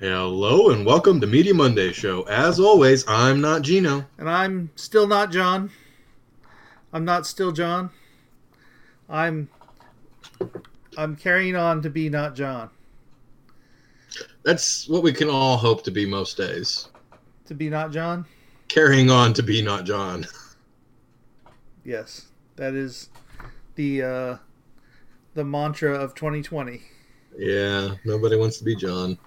Hello and welcome to Media Monday Show. As always, I'm not Gino. And I'm still not John. I'm not still John. I'm I'm carrying on to be not John. That's what we can all hope to be most days. To be not John? Carrying on to be not John. Yes. That is the uh the mantra of 2020. Yeah, nobody wants to be John.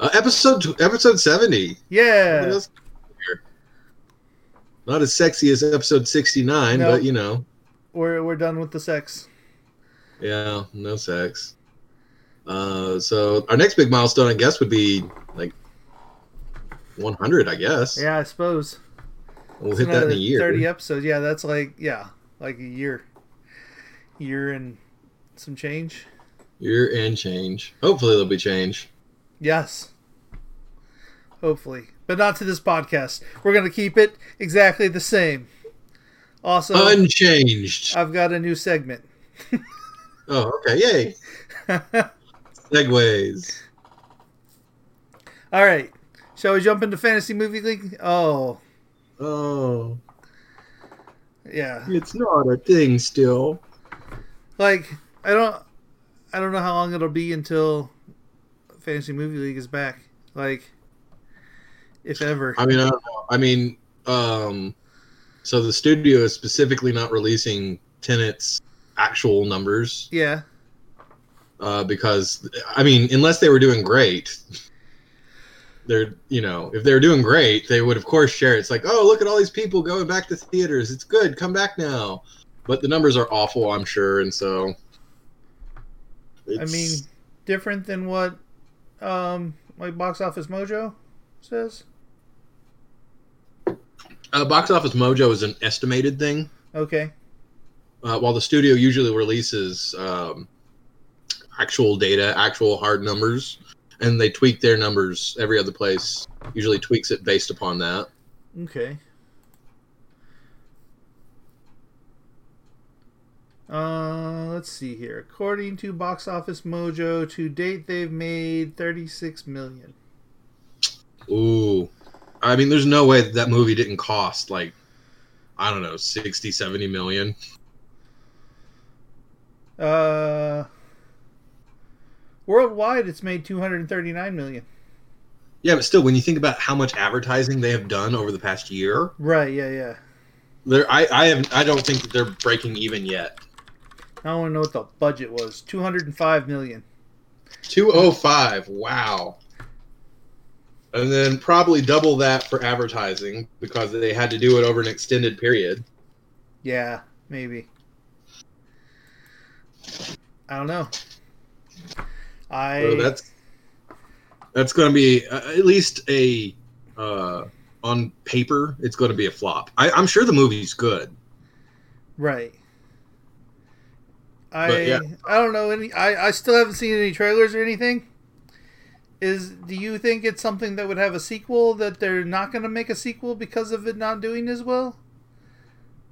Uh, episode episode 70. Yeah. Not as sexy as episode 69, No. but you know, We're we're done with the sex. yeah, no sex. Uh, so our next big milestone, I guess, would be like 100. I guess Yeah, I suppose. we'll It's hit that in a year. 30 episodes. Yeah, that's like yeah, like a year. Year and some change. Year and change. Hopefully, there'll be change. Yes. Hopefully. But not to this podcast. We're going to keep it exactly the same. Also, Unchanged. I've got a new segment. Oh, okay. Yay. Segways. All right. Shall we jump into Fantasy Movie League? Oh, Oh, yeah. it's not a thing still. Like I don't I don't know how long it'll be until Fantasy Movie League is back. Like if ever. I mean, I. I mean, um, so the studio is specifically not releasing Tenet's actual numbers Yeah. uh, because, I mean, unless they were doing great, they're, you know, if they were doing great, they would of course share it. It's like, oh, look at all these people going back to theaters. It's good. Come back now. But the numbers are awful, I'm sure, and so. I mean, different than what um like Box Office Mojo says. uh, Box Office Mojo is an estimated thing. Okay. uh, while the studio usually releases um, actual data, actual hard numbers, and they tweak their numbers every other place. Usually tweaks it based upon that. Okay. Uh, let's see here. According to Box Office Mojo, to date they've made 36 million. Ooh, I mean, there's no way that that movie didn't cost like I don't know 60, 70 million. Uh, worldwide it's made 239 million. Yeah, but still, when you think about how much advertising they have done over the past year, Right, yeah, yeah. there I I have I don't think that they're breaking even yet. I want to know what the budget was. 205 million. 205. Wow. And then probably double that for advertising because they had to do it over an extended period. Yeah, maybe. I don't know. I So that's that's going to be uh, at least a uh, on paper. It's going to be a flop. I, I'm sure the movie's good. Right. I But, yeah. I don't know any I, I still haven't seen any trailers or anything. Is do you think it's something that would have a sequel that they're not going to make a sequel because of it not doing as well?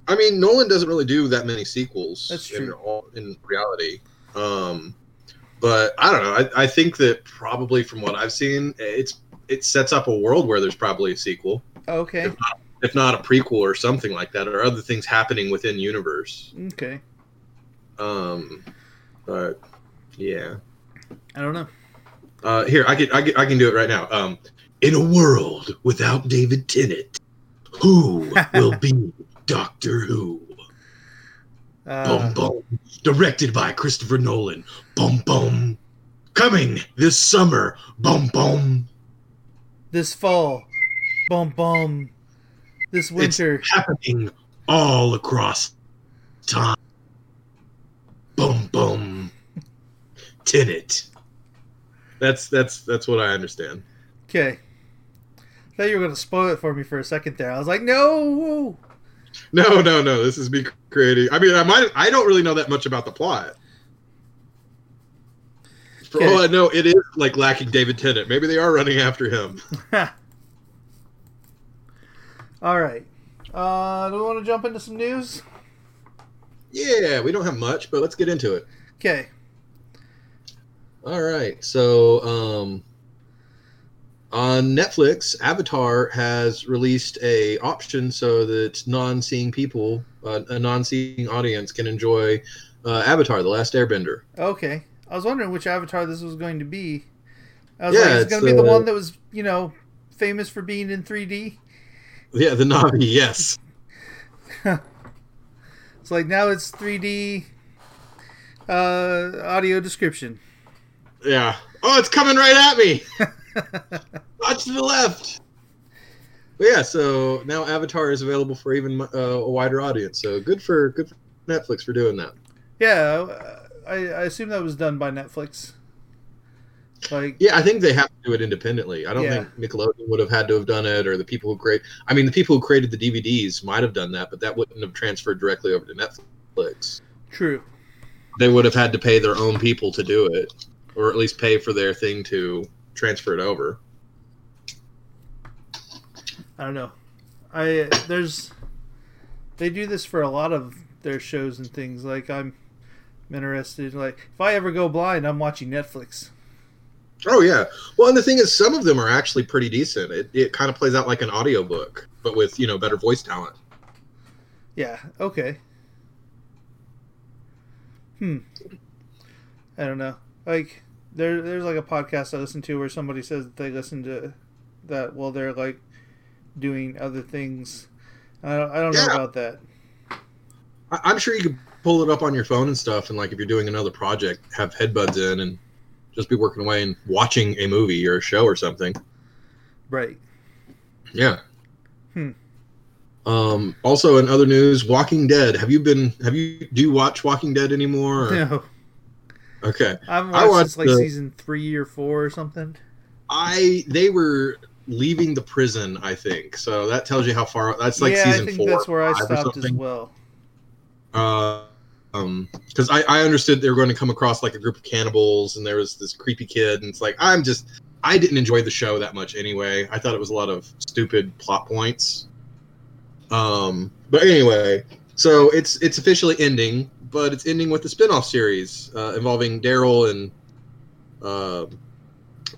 I mean, Nolan doesn't really do that many sequels. That's In, true. all, in reality, um, but I don't know. I, I think that probably from what I've seen, it's it sets up a world where there's probably a sequel. Okay. if not a prequel or something like that, or other things happening within universe. Okay. Um, but yeah, I don't know. uh, here I can, I can I can do it right now. Um, in a world without David Tennant, who will be Doctor Who? Uh, Boom boom. Directed by Christopher Nolan. Boom boom. Coming this summer. Boom boom. this fall. Bum bum. This winter. It's happening all across time. Boom, boom. Tenet. That's that's that's what I understand. Okay. I thought you were going to spoil it for me for a second there. I was like, no. No, no, no. This is me creating. I mean, I might. I don't really know that much about the plot. For Okay. all I know, it is like lacking David Tennant. Maybe they are running after him. All right. Uh, do we want to jump into some news? Yeah, we don't have much, but let's get into it. Okay. All right. So, um, On Netflix, Avatar has released a option so that non-seeing people, uh, a non-seeing audience, can enjoy uh, Avatar: The Last Airbender. Okay. I was wondering which Avatar this was going to be. I was Yeah, like, is it's, going to be the one that was, you know, famous for being in 3D? Yeah, the Navi. Yes. It's like now it's 3D uh, audio description. Yeah. Oh, it's coming right at me. Watch to the left. But yeah, so now Avatar is available for even uh, a wider audience. So good for good for Netflix for doing that. Yeah, I, I assume that was done by Netflix. Like, Yeah, I think they have to do it independently. I don't Yeah. think Nickelodeon would have had to have done it, or the people who create. I mean, the people who created the DVDs might have done that, but that wouldn't have transferred directly over to Netflix. true. They would have had to pay their own people to do it, or at least pay for their thing to transfer it over. I don't know. I there's they do this for a lot of their shows and things. Like I'm interested. Like if I ever go blind, I'm watching Netflix. Oh yeah. Well, and the thing is, some of them are actually pretty decent. It it kind of plays out like an audiobook, but with you know better voice talent. Yeah. Okay. Hmm. I don't know. Like there, there's like a podcast I listen to where somebody says that they listen to that while they're like doing other things. I don't, I don't know about that. I, I'm sure you could pull it up on your phone and stuff, and like if you're doing another project, have headbuds in and just be working away and watching a movie or a show or something. Right. Yeah. Hmm. Um, also, in other news, Walking Dead. Have you been? Have you? Do you watch Walking Dead anymore? or- No, Okay. I haven't I watched watched since like the- season three or four or something. I they were leaving the prison. I think so. That tells you how far. That's like yeah, season I think four. that's where I stopped as well. Uh, um, because I I understood they were going to come across like a group of cannibals, and there was this creepy kid, and it's like I'm just I didn't enjoy the show that much anyway. I thought it was a lot of stupid plot points. Um, but anyway, so it's it's officially ending, but it's ending with the spin-off series uh, involving Daryl and uh,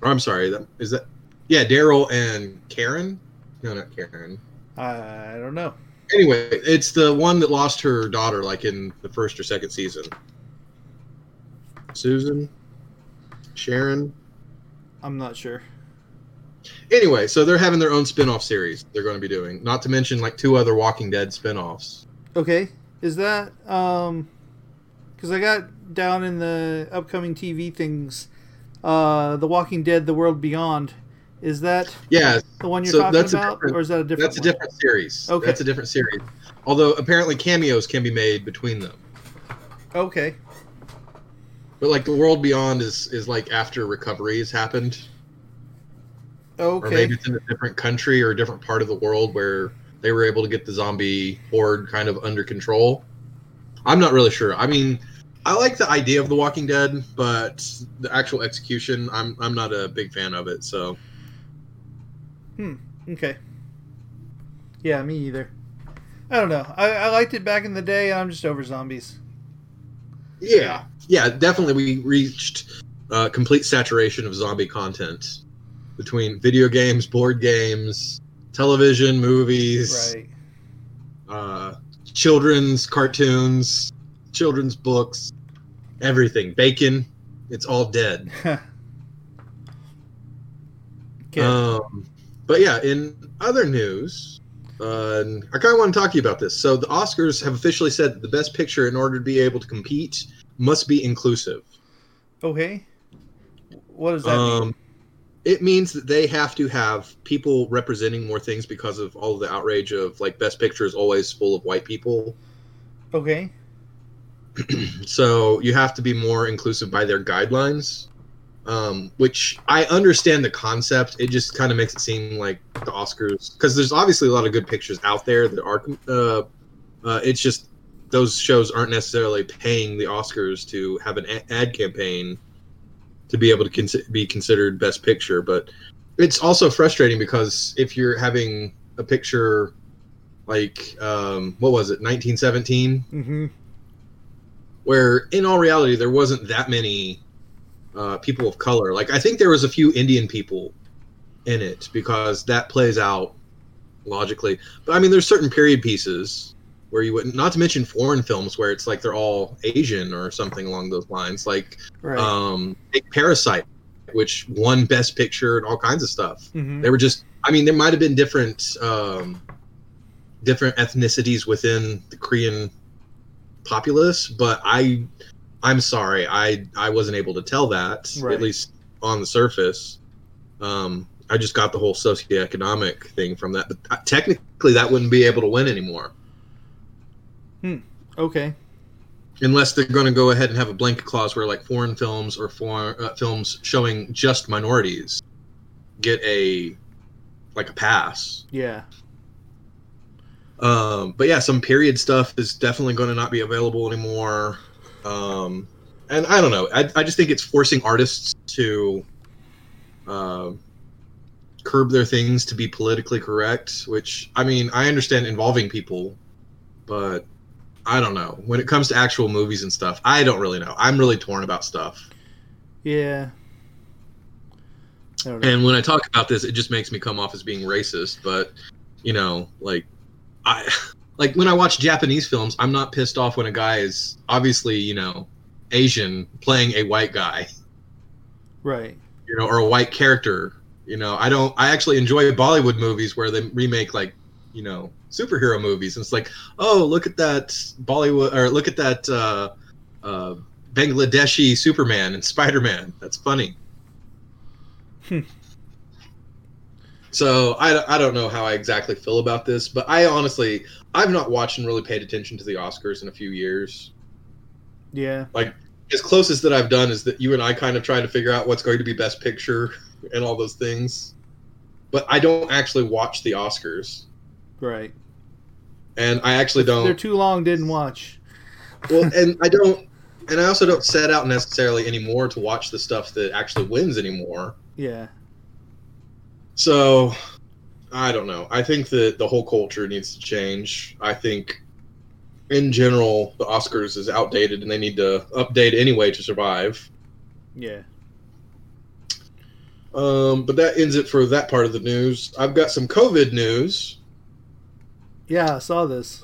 I'm sorry, that is that yeah, Daryl and Karen. No, not Karen. I don't know. Anyway, it's the one that lost her daughter, like in the first or second season. Susan, Sharon. I'm not sure. Anyway, so they're having their own spin-off series. They're going to be doing, not to mention like two other Walking Dead spin-offs. Okay, is that um? Because I got down in the upcoming TV things, uh, The Walking Dead: The World Beyond. Is that Yeah, the one you're So talking that's about, or is that a different? that's a different series. Okay. that's a different series. Although apparently cameos can be made between them. Okay. But like the World Beyond is is like after recovery has happened. or Okay. maybe it's in a different country or a different part of the world where they were able to get the zombie horde kind of under control. I'm not really sure. I mean, I like the idea of The Walking Dead, but the actual execution, I'm I'm not a big fan of it. So Okay. Yeah, me either. I don't know. I, I liked it back in the day. I'm just over zombies. yeah, yeah, definitely we reached uh, complete saturation of zombie content between video games, board games, television, movies, Right. uh, children's cartoons, children's books, everything. Bacon, it's all dead. okay. Um, but yeah, in other news, uh, I kind of want to talk to you about this. So the Oscars have officially said that the Best Picture, in order to be able to compete, must be inclusive. okay. What does that mean? Um, it means that they have to have people representing more things because of all of the outrage of like Best Picture is always full of white people. Okay. so you have to be more inclusive by their guidelines um, which i understand the concept it just kind of makes it seem like the oscars because there's obviously a lot of good pictures out there that are uh, uh, it's just those shows aren't necessarily paying the oscars to have an ad campaign to be able to be considered best picture but it's also frustrating because if you're having a picture like um, what was it 1917 Mm-hmm. where in all reality there wasn't that many uh, people of color. Like I think there was a few Indian people in it because that plays out logically. But I mean, there's certain period pieces where you wouldn't, not to mention foreign films where it's like they're all Asian or something along those lines. Like, Right. um, take Parasite, which won Best Picture and all kinds of stuff. Mhm. They were just, I mean, there might have been different, um, different ethnicities within the Korean populace, but I, I'm sorry, I, I wasn't able to tell that Right. at least on the surface. Um, I just got the whole socioeconomic thing from that, but technically that wouldn't be able to win anymore Okay. unless they're going to go ahead and have a blanket clause where like foreign films or foreign uh, films showing just minorities get a like a pass. Yeah. Um, but yeah, some period stuff is definitely going to not be available anymore. Um, and I don't know. I, I just think it's forcing artists to uh, curb their things to be politically correct. Which I mean, I understand involving people, but I don't know. When it comes to actual movies and stuff, I don't really know. I'm really torn about stuff. Yeah. I don't know. And when I talk about this, it just makes me come off as being racist. But you know, like I like when I watch Japanese films, I'm not pissed off when a guy is obviously you know Asian playing a white guy, right. you know, or a white character. You know, I don't. I actually enjoy Bollywood movies where they remake like you know superhero movies. And it's like, oh, look at that Bollywood or look at that uh, uh, Bangladeshi Superman and Spider Man. That's funny. So I, I don't know how I exactly feel about this, but I honestly I've not watched and really paid attention to the Oscars in a few years. Yeah. Like as closest that I've done is that you and I kind of try to figure out what's going to be Best Picture and all those things, but I don't actually watch the Oscars, Right. and I actually don't They're too long. Didn't watch. Well, and I don't, and I also don't set out necessarily anymore to watch the stuff that actually wins anymore. Yeah. So I don't know. I think that the whole culture needs to change. I think in general the Oscars is outdated and they need to update anyway to survive. Yeah. Um, but that ends it for that part of the news. I've got some COVID news. Yeah. I saw this.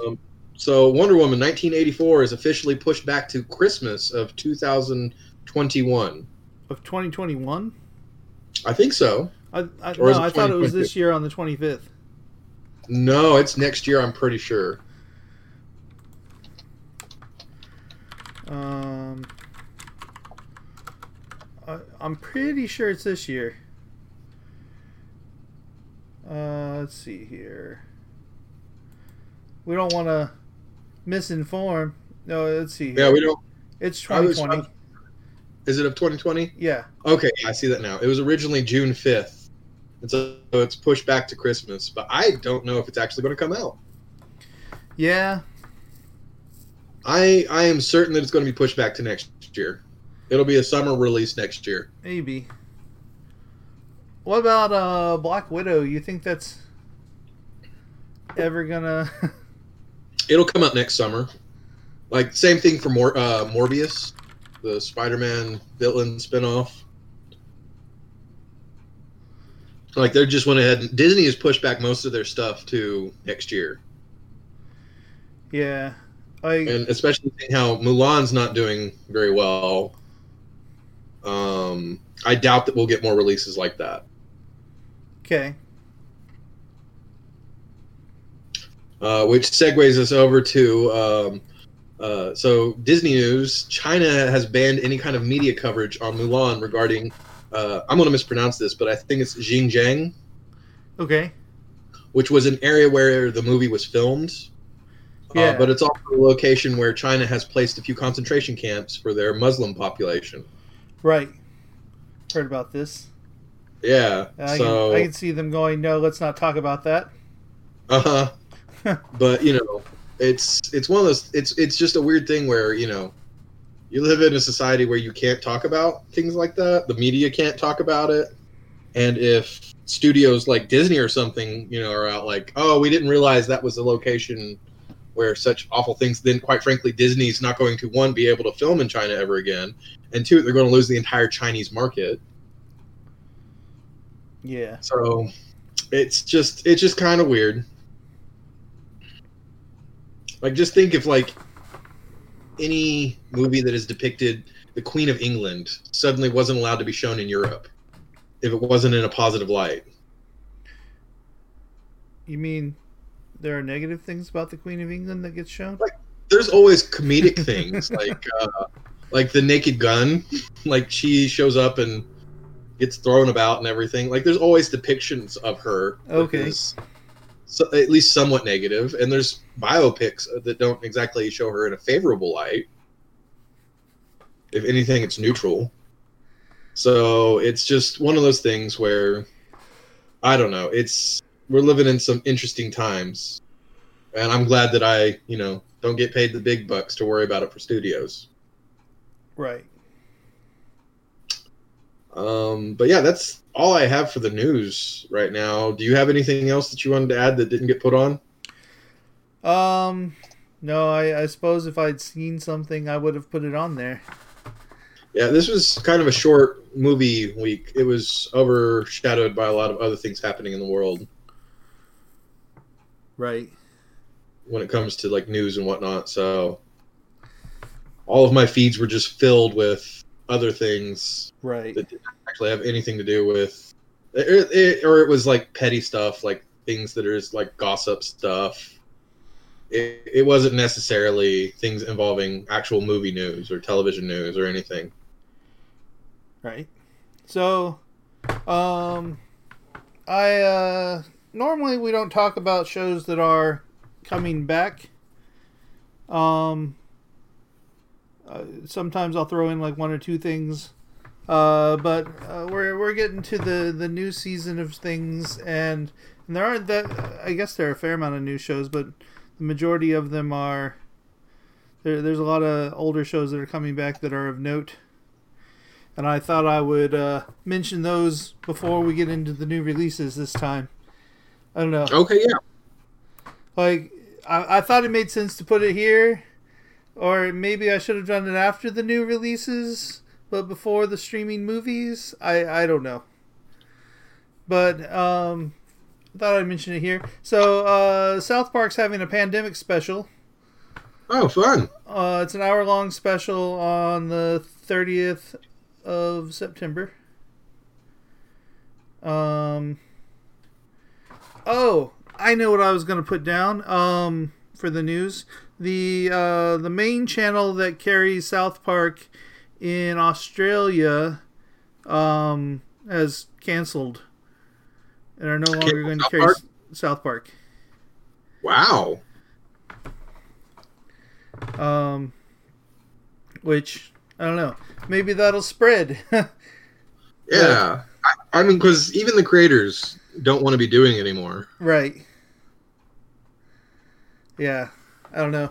So Wonder Woman 1984 is officially pushed back to Christmas of 2021. Of 2021. I think so. I, I, no, I thought it was this year on the 25th. No, it's next year. I'm pretty sure. Um, I, I'm pretty sure it's this year. Uh, let's see here. We don't want to misinform. No, let's see. Here. Yeah, we don't. It's I was- 2020. Is it of 2020? yeah. Okay, I see that now. It was originally June 5th. And so it's pushed back to Christmas, but I don't know if it's actually going to come out. Yeah. I I am certain that it's going to be pushed back to next year. It'll be a summer release next year. Maybe. What about uh Black Widow? You think that's ever gonna? It'll come out next summer. Like same thing for Mor- uh, Morbius, the Spider-Man villain spinoff. Like they're just went ahead. And, Disney has pushed back most of their stuff to next year, yeah. Like and especially seeing how Mulan's not doing very well. Um, I doubt that we'll get more releases like that. okay. uh, which segues us over to um, uh, so Disney News. China has banned any kind of media coverage on Mulan regarding. Uh, I'm going to mispronounce this, but I think it's Xinjiang, Okay. which was an area where the movie was filmed. Yeah. Uh, but it's also a location where China has placed a few concentration camps for their Muslim population. Right. Heard about this. Yeah. I, so. can, I can see them going. No, let's not talk about that. Uh huh. but you know, it's it's one of those. It's it's just a weird thing where you know, you live in a society where you can't talk about things like that. The media can't talk about it, and if studios like Disney or something, you know, are out like, oh, we didn't realize that was the location where such awful things. Then, quite frankly, Disney's not going to one be able to film in China ever again, and two, they're going to lose the entire Chinese market. Yeah. So it's just it's just kind of weird. Like just think if like any movie that has depicted the Queen of England suddenly wasn't allowed to be shown in Europe if it wasn't in a positive light. You mean there are negative things about the Queen of England that gets shown? Like, There's always comedic things like uh, like the Naked Gun, like she shows up and gets thrown about and everything. Like there's always depictions of her. Okay. is So, at least somewhat negative, and there's biopics that don't exactly show her in a favorable light. If anything, it's neutral. So it's just one of those things where I don't know. It's we're living in some interesting times, and I'm glad that I, you know, don't get paid the big bucks to worry about it for studios. Right. Um, but yeah, that's all I have for the news right now. Do you have anything else that you wanted to add that didn't get put on? Um, no, I, I suppose if I'd seen something, I would have put it on there. Yeah, this was kind of a short movie week. It was overshadowed by a lot of other things happening in the world Right. when it comes to like news and whatnot. So all of my feeds were just filled with other things Right. that didn't actually have anything to do with, it, it, or it was like petty stuff, like things that are just like gossip stuff. It, it wasn't necessarily things involving actual movie news or television news or anything. Right. So, um, I uh, normally we don't talk about shows that are coming back. Um, uh, sometimes I'll throw in like one or two things, uh, but uh, we're we're getting to the the new season of things, and, and there aren't that. I guess there are a fair amount of new shows, but the majority of them are. There, there's a lot of older shows that are coming back that are of note and I thought I would uh, mention those before we get into the new releases this time. I don't know. Okay, yeah. Like, I, I thought it made sense to put it here, or maybe I should have done it after the new releases, but before the streaming movies. I I don't know. But um, I thought I'd mention it here. So uh, South Park's having a pandemic special. Oh, fun. Uh, it's an hour long special on the 30th of September. Um. Oh, I know what I was going to put down. Um, for the news, the uh, the main channel that carries South Park in Australia, um, has canceled and are no longer going to carry Park? South Park. Wow. Um, which I don't know. Maybe that'll spread. Yeah. I, I mean, because even the creators don't want to be doing it anymore. right. Yeah, I don't know.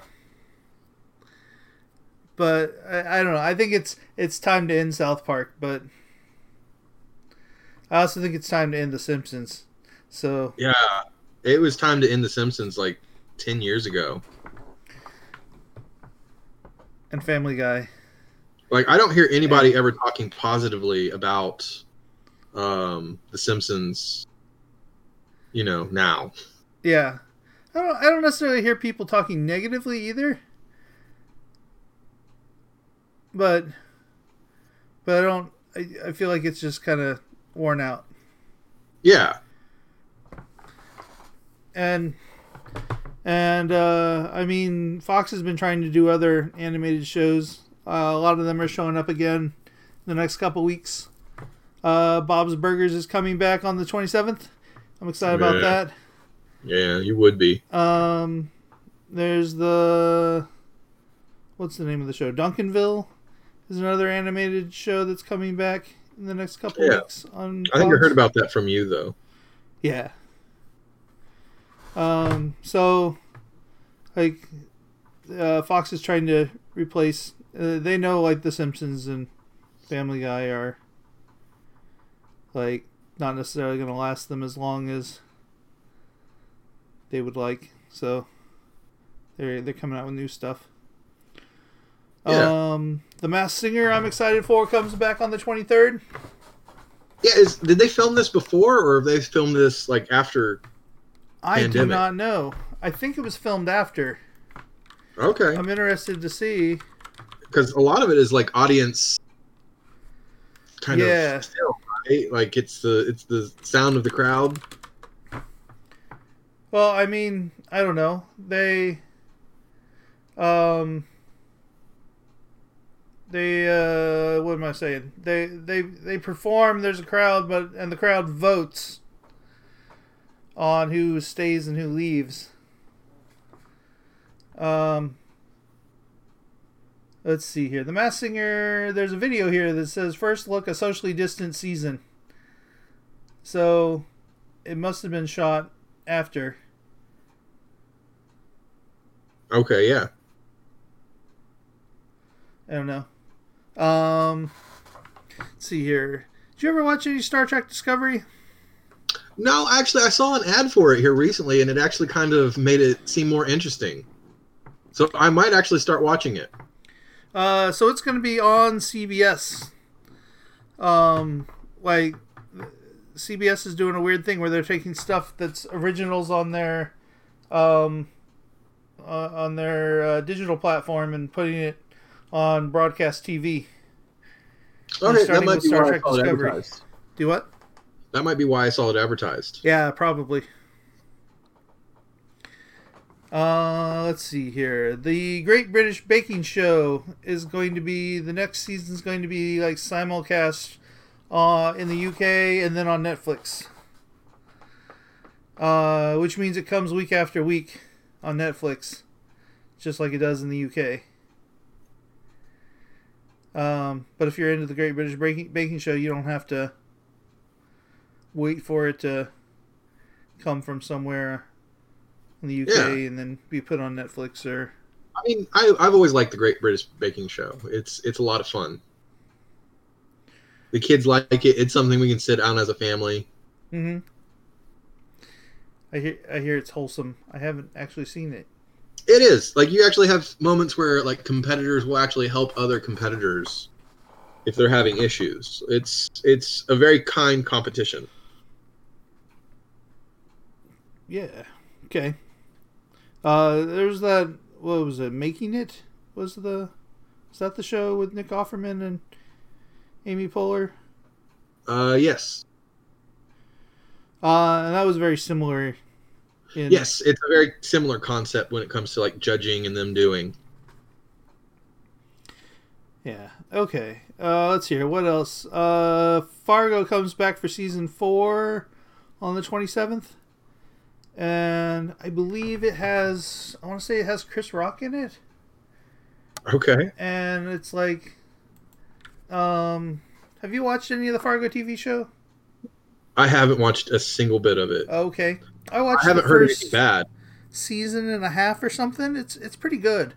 But I, I don't know. I think it's it's time to end South Park, but I also think it's time to end The Simpsons. So Yeah. It was time to end The Simpsons like 10 years ago. and Family Guy. Like, I don't hear anybody ever talking positively about um, The Simpsons, you know, now. Yeah, I don't. I don't necessarily hear people talking negatively either. But, but I don't. I, I feel like it's just kind of worn out. Yeah. and and uh, I mean Fox has been trying to do other animated shows. Uh, a lot of them are showing up again in the next couple weeks. Uh, Bob's Burgers is coming back on the 27th. I'm excited about that. Yeah, you would be. Um, there's the what's the name of the show? Duncanville is another animated show that's coming back in the next couple Yeah. weeks on. I think I heard about that from you, though. Yeah. Um. So, like, uh, Fox is trying to replace. Uh, they know like The Simpsons and Family Guy are like not necessarily going to last them as long as they would like. So they're they're coming out with new stuff. Yeah. Um, the Masked Singer I'm excited for comes back on the 23rd. Yeah, is did they film this before or have they filmed this like after? I do not know. I think it was filmed after. Okay, I'm interested to see. because a lot of it is like audience kind Yeah. of film, right? Like it's the it's the sound of the crowd. Well, I mean, I don't know. They um they uh what am I saying? They they they perform, there's a crowd, but and the crowd votes on who stays and who leaves. Um Let's see here. The Mass Singer, there's a video here that says first look a socially distant season. So it must have been shot after. Okay, yeah. I don't know. Um, let's see here. Did you ever watch any Star Trek Discovery? No, actually, I saw an ad for it here recently, and it actually kind of made it seem more interesting. So I might actually start watching it. Uh, so it's going to be on CBS. Um, like CBS is doing a weird thing where they're taking stuff that's originals on their, um, uh, on their uh, digital platform and putting it on broadcast TV. Okay, that starting might with be Star why I Trek Discovery. advertised. Do what? That might be why I saw it advertised. Yeah, probably. Uh, let's see here. The Great British Baking Show is going to be the next season's going to be like simulcast uh, in the UK and then on Netflix. Uh, which means it comes week after week on Netflix, just like it does in the UK. Um, but if you're into the Great British Baking Baking Show, you don't have to wait for it to come from somewhere in the UK Yeah. and then be put on Netflix or I mean, I, I've always liked the Great British Baking Show. It's it's a lot of fun. The kids like it. It's something we can sit down as a family. hmm I hear I hear it's wholesome. I haven't actually seen it. It is like you actually have moments where like competitors will actually help other competitors if they're having issues. It's it's a very kind competition. Yeah. Okay. Uh, there's that. What was it? Making it was the. Is that the show with Nick Offerman and Amy Poehler? Uh, yes, Uh, and that was very similar. In, yes, it's a very similar concept when it comes to like judging and them doing. Yeah. Okay. Uh, let's hear what else. Uh, Fargo comes back for season four on the twenty seventh, and I believe it has. I want to say it has Chris Rock in it, Okay. and it's like. Um, have you watched any of the Fargo TV show? I haven't watched a single bit of it. Okay, I watched. I haven't the heard anything bad. season and a half or something. It's it's pretty good.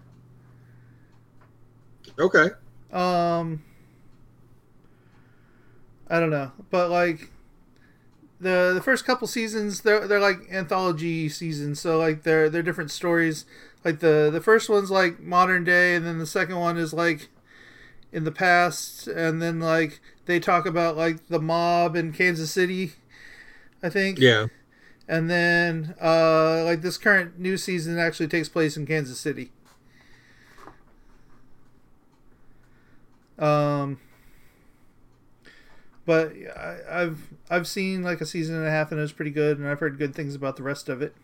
Okay. Um, I don't know, but like the the first couple seasons, they're they're like anthology seasons, so like they're they're different stories. Like the the first one's like modern day, and then the second one is like in the past, and then like they talk about like the mob in Kansas City, I think. Yeah. And then uh like this current new season actually takes place in Kansas City. Um, but I, I've I've seen like a season and a half and it was pretty good, and I've heard good things about the rest of it.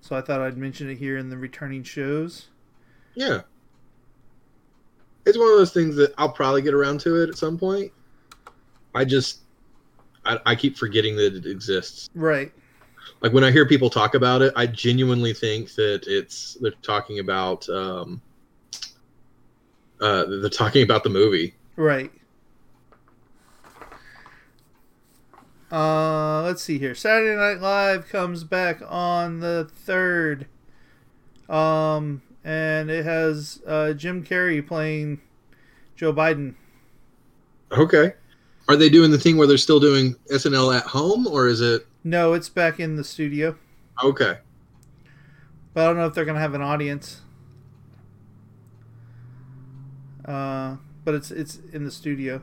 So I thought I'd mention it here in the returning shows. Yeah. It's one of those things that I'll probably get around to it at some point. I just I, I keep forgetting that it exists. Right. Like when I hear people talk about it, I genuinely think that it's they're talking about um uh they're talking about the movie. Right. Uh, let's see here. Saturday Night Live comes back on the third. Um, and it has uh, Jim Carrey playing Joe Biden. Okay. Are they doing the thing where they're still doing SNL at home or is it No, it's back in the studio, okay? but I don't know if they're gonna have an audience. Uh, but it's it's in the studio.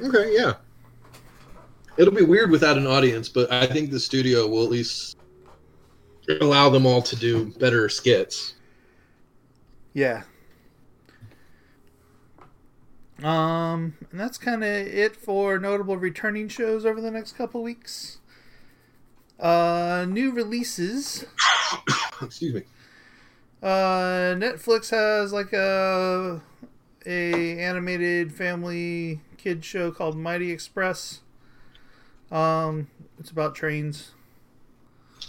Okay, yeah. It'll be weird without an audience, but I think the studio will at least allow them all to do better skits. Yeah. Um, and that's kind of it for notable returning shows over the next couple weeks. Uh, new releases. Excuse me. Uh, Netflix has like a a animated family kid show called Mighty Express. Um, it's about trains.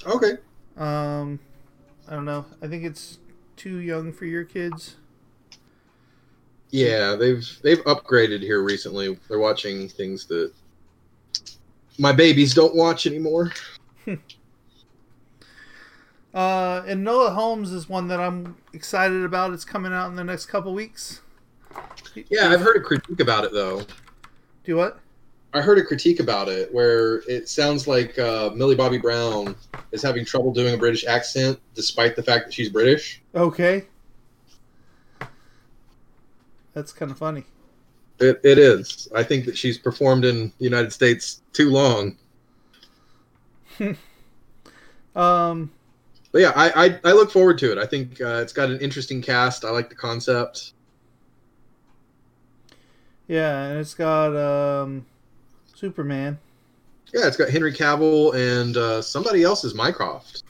Okay. Um, I don't know. I think it's too young for your kids. Yeah, they've they've upgraded here recently. They're watching things that my babies don't watch anymore. Uh, and Enola Holmes is one that I'm excited about. It's coming out in the next couple weeks. Yeah, I've heard a critique about it though. Do what? I heard a critique about it where it sounds like uh, Millie Bobby Brown is having trouble doing a British accent despite the fact that she's British. Okay. That's kind of funny. It, it is. I think that she's performed in the United States too long. Um, But yeah, I, I, I look forward to it. I think uh, it's got an interesting cast. I like the concept. yeah, and it's got um, Superman. Yeah, it's got Henry Cavill and uh, somebody else is Mycroft.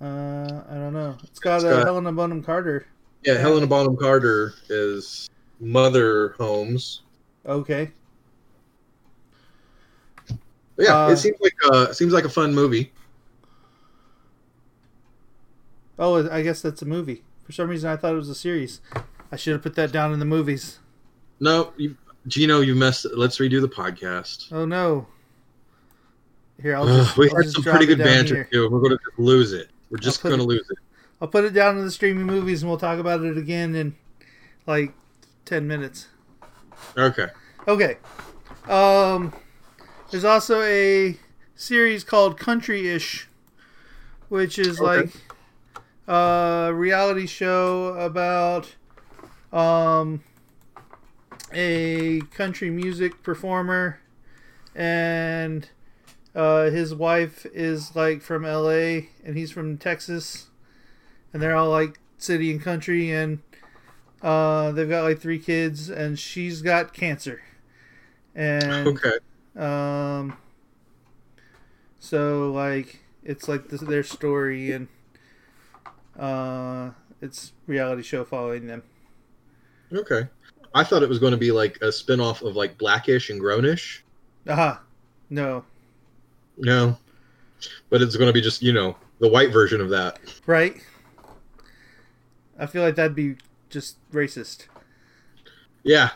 Uh, I don't know. It's got, It's uh, got- Helena Bonham Carter. Yeah, Yeah. Helena Bonham Carter is Mother Holmes. Okay. But yeah, Uh, it seems like uh, seems like a fun movie. Oh, I guess that's a movie. For some reason, I thought it was a series. I should have put that down in the movies. No, you, Gino, you messed. Let's redo the podcast. Oh no. Here, I'll Ugh, we I'll had just some pretty good banter here. too. We're going to lose it. We're just going to lose it. I'll put it down in the streaming movies, and we'll talk about it again in like ten minutes. Okay. Okay. Um, there's also a series called Country Ish, which is Okay. like a reality show about um, a country music performer, and uh, his wife is like from LA, and he's from Texas, and they're all like city and country, and uh, they've got like three kids, and she's got cancer, and Okay. um, so like it's like this, their story, and uh, it's reality show following them. Okay. I thought it was going to be like a spin-off of like Blackish and Grownish. Aha, Uh-huh. no, No. But it's going to be just, you know, the white version of that. right? I feel like that'd be just racist. Yeah.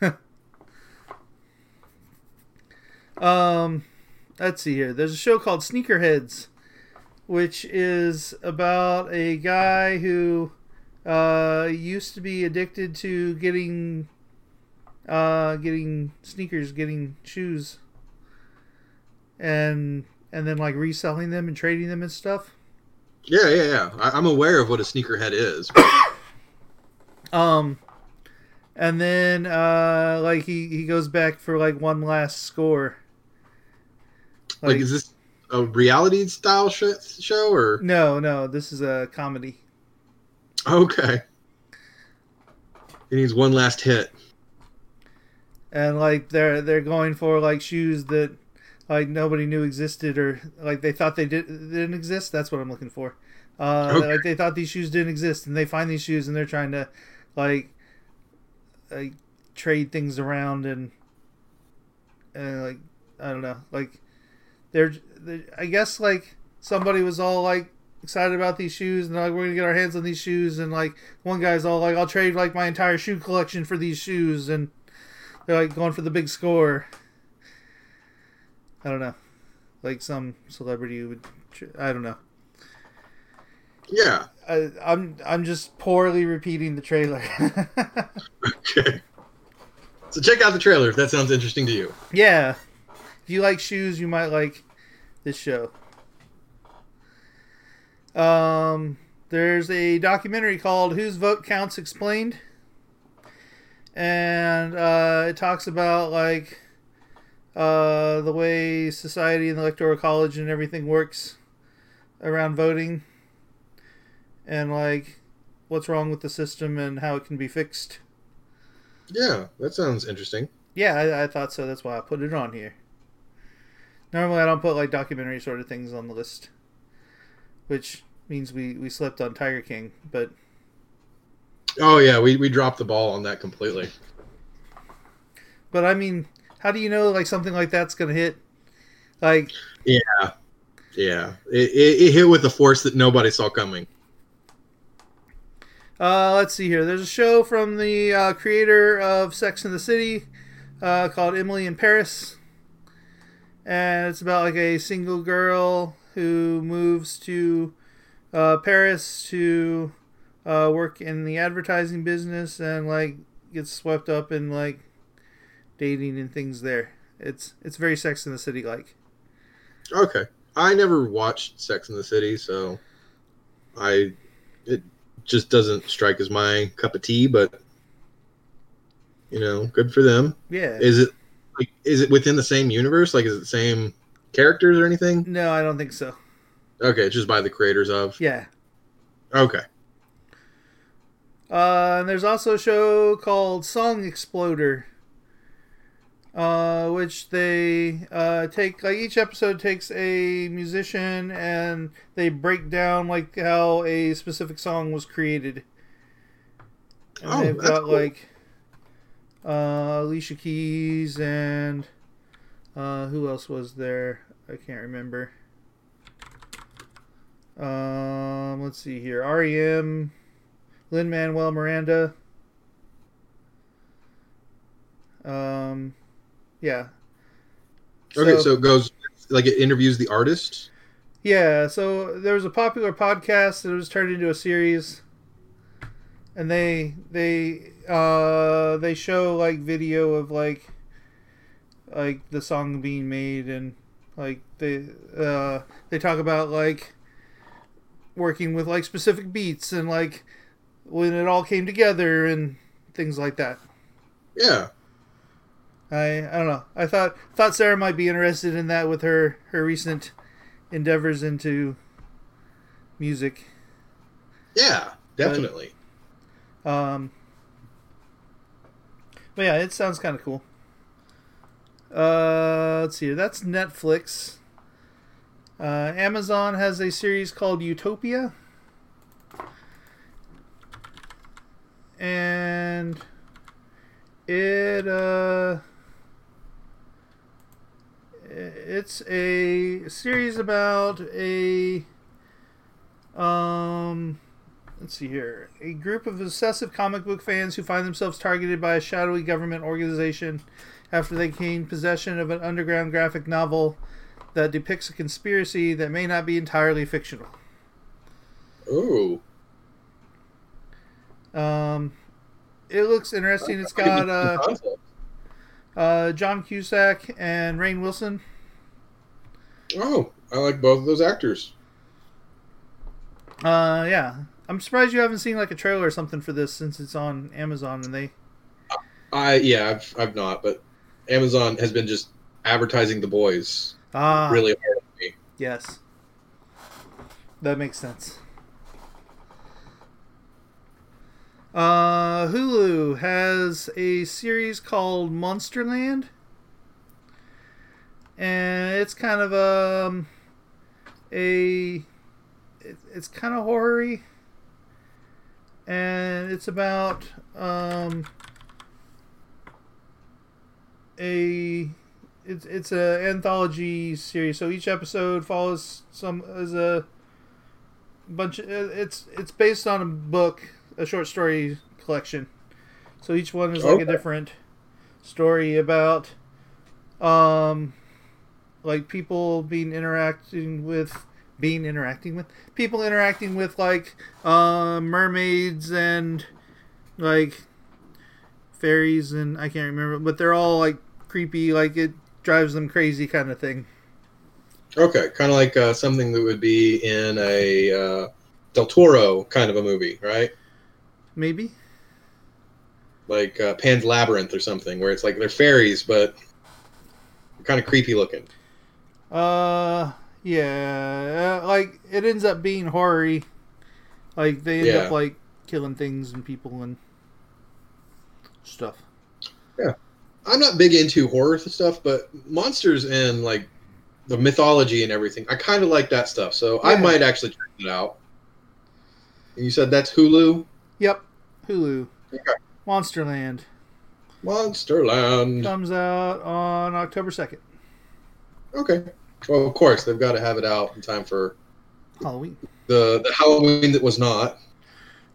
Um, let's see here. There's a show called Sneakerheads, which is about a guy who uh, used to be addicted to getting uh, getting sneakers, getting shoes, and and then like reselling them and trading them and stuff. Yeah, yeah, yeah. I, I'm aware of what a sneakerhead is. Um, and then uh, like he he goes back for like one last score. like, is this a reality style sh- show or? no, no, this is a comedy. Okay. He needs one last hit. and like they're they're going for like shoes that like nobody knew existed or like they thought they did didn't exist. That's what I'm looking for. Uh, Okay. Like they thought these shoes didn't exist, and they find these shoes and they're trying to like like trade things around and and like I don't know like they're, they I guess like somebody was all like excited about these shoes and like we're gonna get our hands on these shoes and like one guy's all like I'll trade like my entire shoe collection for these shoes and they're like going for the big score. I don't know, like some celebrity would. I don't know. Yeah. I, I'm I'm just poorly repeating the trailer. Okay. So check out the trailer if that sounds interesting to you. yeah, if you like shoes, you might like this show. Um, there's a documentary called "Whose Vote Counts Explained," and uh, it talks about like uh, the way society and the electoral college and everything works around voting, and like what's wrong with the system and how it can be fixed. Yeah, that sounds interesting. Yeah, I, I thought so. That's why I put it on here. Normally, I don't put like documentary sort of things on the list, which means we we slept on Tiger King. But Oh yeah, we, we dropped the ball on that completely. but I mean, how do you know like something like that's gonna hit? Like Yeah, yeah. It, it, it hit with a force that nobody saw coming. Uh, let's see here. There's a show from the uh, creator of Sex in the City uh, called Emily in Paris. And it's about like a single girl who moves to uh, Paris to uh, work in the advertising business and like gets swept up in like dating and things there. It's it's very Sex in the City like. Okay, I never watched Sex in the City, so I it just doesn't strike as my cup of tea. But you know, good for them. Yeah. Is it like is it within the same universe? Like, is it the same characters or anything? no, I don't think so. Okay, just by the creators of. Yeah. Okay. Uh, and there's also a show called Song Exploder, uh, which they uh, take like each episode takes a musician and they break down like how a specific song was created. And Oh, they've got cool. like uh, Alicia Keys and uh, who else was there? I can't remember. Um, let's see here. REM, Lin Manuel Miranda. Um, yeah. Okay, so, it goes like it interviews the artist. Yeah, so there was a popular podcast that was turned into a series, and they they uh they show like video of like like the song being made and like they uh they talk about like working with like specific beats and like when it all came together and things like that. Yeah. I I don't know. I thought thought Sarah might be interested in that with her her recent endeavors into music. Yeah. Definitely. Um, but yeah, it sounds kind of cool. Uh, let's see. here. That's Netflix. Uh, Amazon has a series called Utopia. And it uh it's a series about a um let's see here a group of obsessive comic book fans who find themselves targeted by a shadowy government organization after they gain possession of an underground graphic novel that depicts a conspiracy that may not be entirely fictional. Ooh. um it looks interesting. It's got uh, uh john cusack and Rainn wilson. Oh, I like both of those actors. uh yeah. I'm surprised you haven't seen like a trailer or something for this since it's on amazon and they I yeah, I've I've not, but Amazon has been just advertising the boys ah really hard on me. Yes. That makes sense. Uh, Hulu has a series called Monsterland. And it's kind of um a it, it's kind of horror and it's about um a it's it's a anthology series. So each episode follows some as a bunch. Of, it's it's based on a book, a short story collection. So each one is like Okay. a different story about, um, like people being interacting with being interacting with people interacting with like uh, mermaids and like fairies and I can't remember, but they're all like creepy, like it drives them crazy kind of thing. Okay, kind of like uh, something that would be in a uh, Del Toro kind of a movie, right? Maybe. like uh, Pan's Labyrinth or something, where it's like they're fairies, but kind of creepy looking. Uh, yeah, uh, like it ends up being horror Like they end Yeah. up like killing things and people and stuff. I'm not big into horror stuff, but monsters and like the mythology and everything, I kind of like that stuff. So I might actually check it out. And you said that's Hulu, Yep, Hulu, Okay. Monsterland Monsterland. comes out on October second, Okay. Well, of course they've got to have it out in time for Halloween. the the Halloween that was not.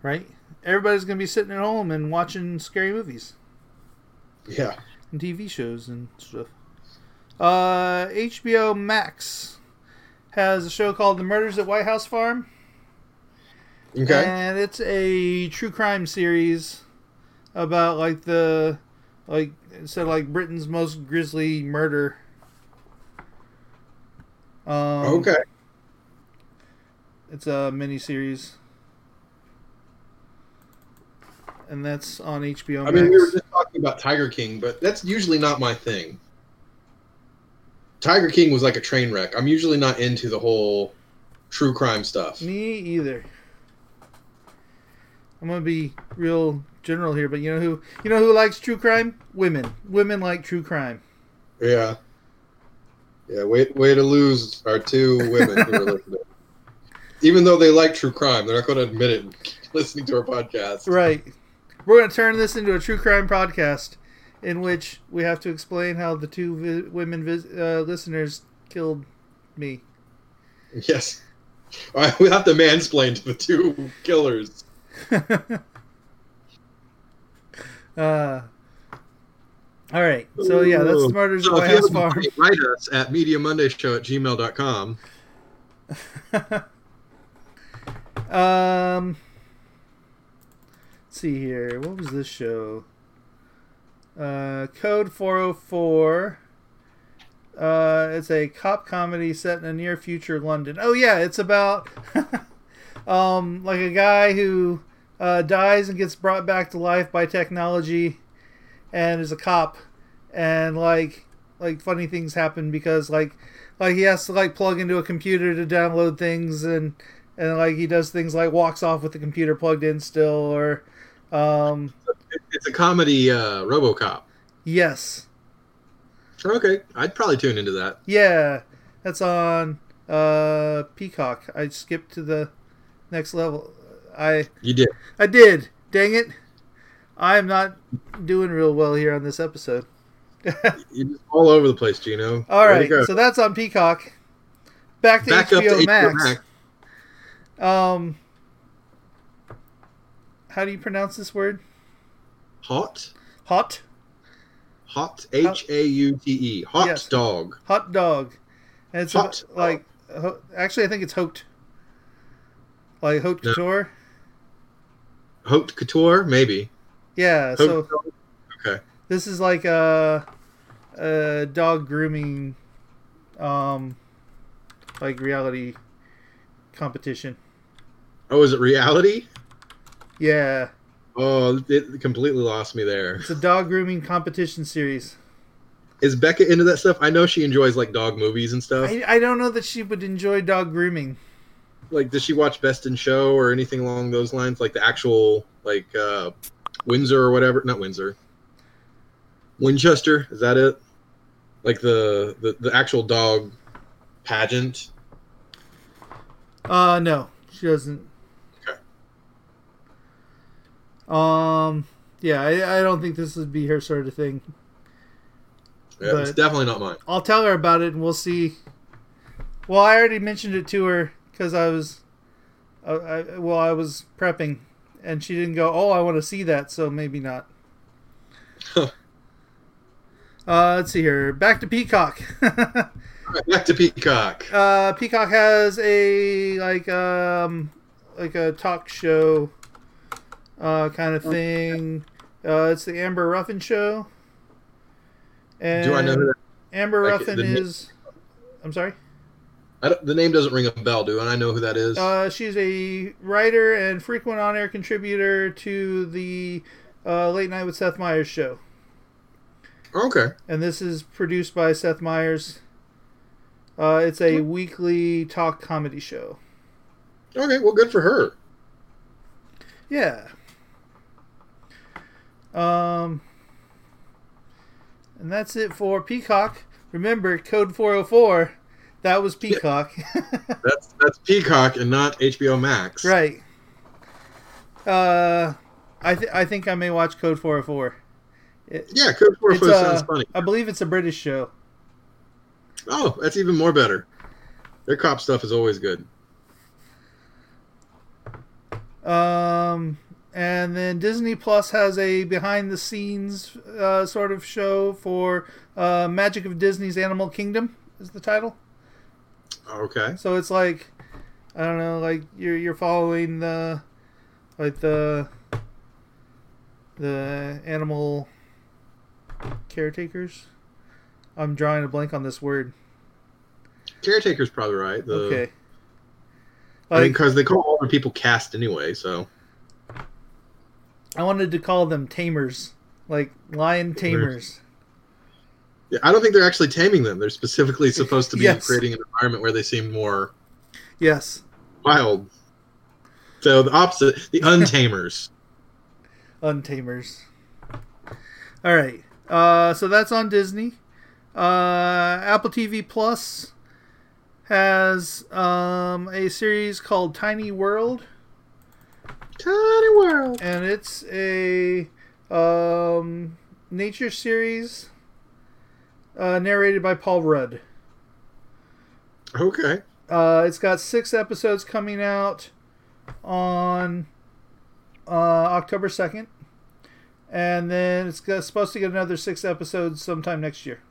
Right? Everybody's gonna be sitting at home and watching scary movies. Yeah. And TV shows and stuff. Uh, HBO Max has a show called The Murders at White House Farm, Okay. and it's a true crime series about like the like it said like Britain's most grisly murder. Um, okay. It's a mini series. And that's on HBO I Max. mean, we were just talking about Tiger King, but that's usually not my thing. Tiger King was like a train wreck. I'm usually not into the whole true crime stuff. Me either. I'm gonna be real general here, but you know who you know who likes true crime? Women. Women like true crime. Yeah. Yeah, way, way to lose our two women who are listening. Even though they like true crime, they're not going to admit it listening to our podcast. Right. We're gonna turn this into a true crime podcast, in which we have to explain how the two vi- women vis- uh, listeners killed me. Yes. All right, we have to mansplain to the two killers. uh, all right. So yeah, that's at So White House Farm. write us at mediamondayshow at gmail.com. um, let's see here. What was this show? Uh, Code 404. Uh, it's a cop comedy set in a near future London. Oh yeah, it's about um like a guy who uh, dies and gets brought back to life by technology, and is a cop, and like like funny things happen because like like he has to like plug into a computer to download things and and like he does things like walks off with the computer plugged in still or um It's a comedy uh, Robocop. yes Okay, I'd probably tune into that. yeah that's on uh peacock i skipped to the next level i You did. i did dang it i'm not doing real well here on this episode You're all over the place, Gino. all Way right so that's on peacock back to Back hbo, to HBO max. Max. um how do you pronounce this word Hot? hot Hot. H A U T E. Hot Yes. dog. hot dog and it's Hot about, like ho- actually i think it's haute like No. couture Haute couture? Maybe. yeah Haute so dog? Okay. this is like a, a dog grooming um like reality competition Oh, is it reality? Yeah Oh, it completely lost me there. it's a dog grooming competition series Is Becca into that stuff? I know she enjoys like dog movies and stuff. I, I don't know that she would enjoy dog grooming Like, does she watch Best in Show or anything along those lines? Like the actual like uh Windsor or whatever? Not Windsor. Winchester? Is that it? Like the the, the actual dog pageant? uh no she doesn't. Um yeah I, I don't think this would be her sort of thing Yeah, it's definitely not mine. I'll tell her about it and we'll see. Well, I already mentioned it to her because I was, I, I, well, I was prepping, and she didn't go. Oh, I want to see that, so maybe not. Huh. uh, let's see here. Back to Peacock. Back to Peacock. uh, Peacock has a like um like a talk show uh kind of thing. Uh, it's the Amber Ruffin show. And Do I know who that? Amber like, Ruffin the is. I'm sorry. I don't, the name doesn't ring a bell, do I? I know who that is. Uh, she's a writer and frequent on-air contributor to the uh, Late Night with Seth Meyers show. Okay. And this is produced by Seth Meyers. Uh, it's a weekly talk comedy show. Okay, well, good for her. Yeah. Um, and that's it for Peacock. Remember, code 404, that was Peacock. That's that's Peacock and not HBO Max. right. Uh, I, th- I think I may watch Code 404. It, Yeah, Code 404 it's, uh, sounds funny. I believe it's a British show. Oh, that's even more better. Their cop stuff is always good. Um, and then Disney Plus has a behind the scenes uh, sort of show for uh, Magic of Disney's Animal Kingdom is the title. Okay. So it's like I don't know, like you're you're following the like the the animal caretakers. I'm drawing a blank on this word. Caretaker's probably right. The, Okay. I mean, because they call older people cast anyway, so. I wanted to call them tamers, like lion tamers. Yeah, I don't think they're actually taming them. They're specifically supposed to be Yes. creating an environment where they seem more Yes. wild. So the opposite, the untamers. Untamers. All right. Uh, so that's on Disney. Uh, Apple TV Plus has um, a series called Tiny World, Tiny world. and it's a um, nature series uh, narrated by Paul Rudd. Okay. Uh, it's got six episodes coming out on uh, October 2nd. And then it's got, supposed to get another six episodes sometime next year.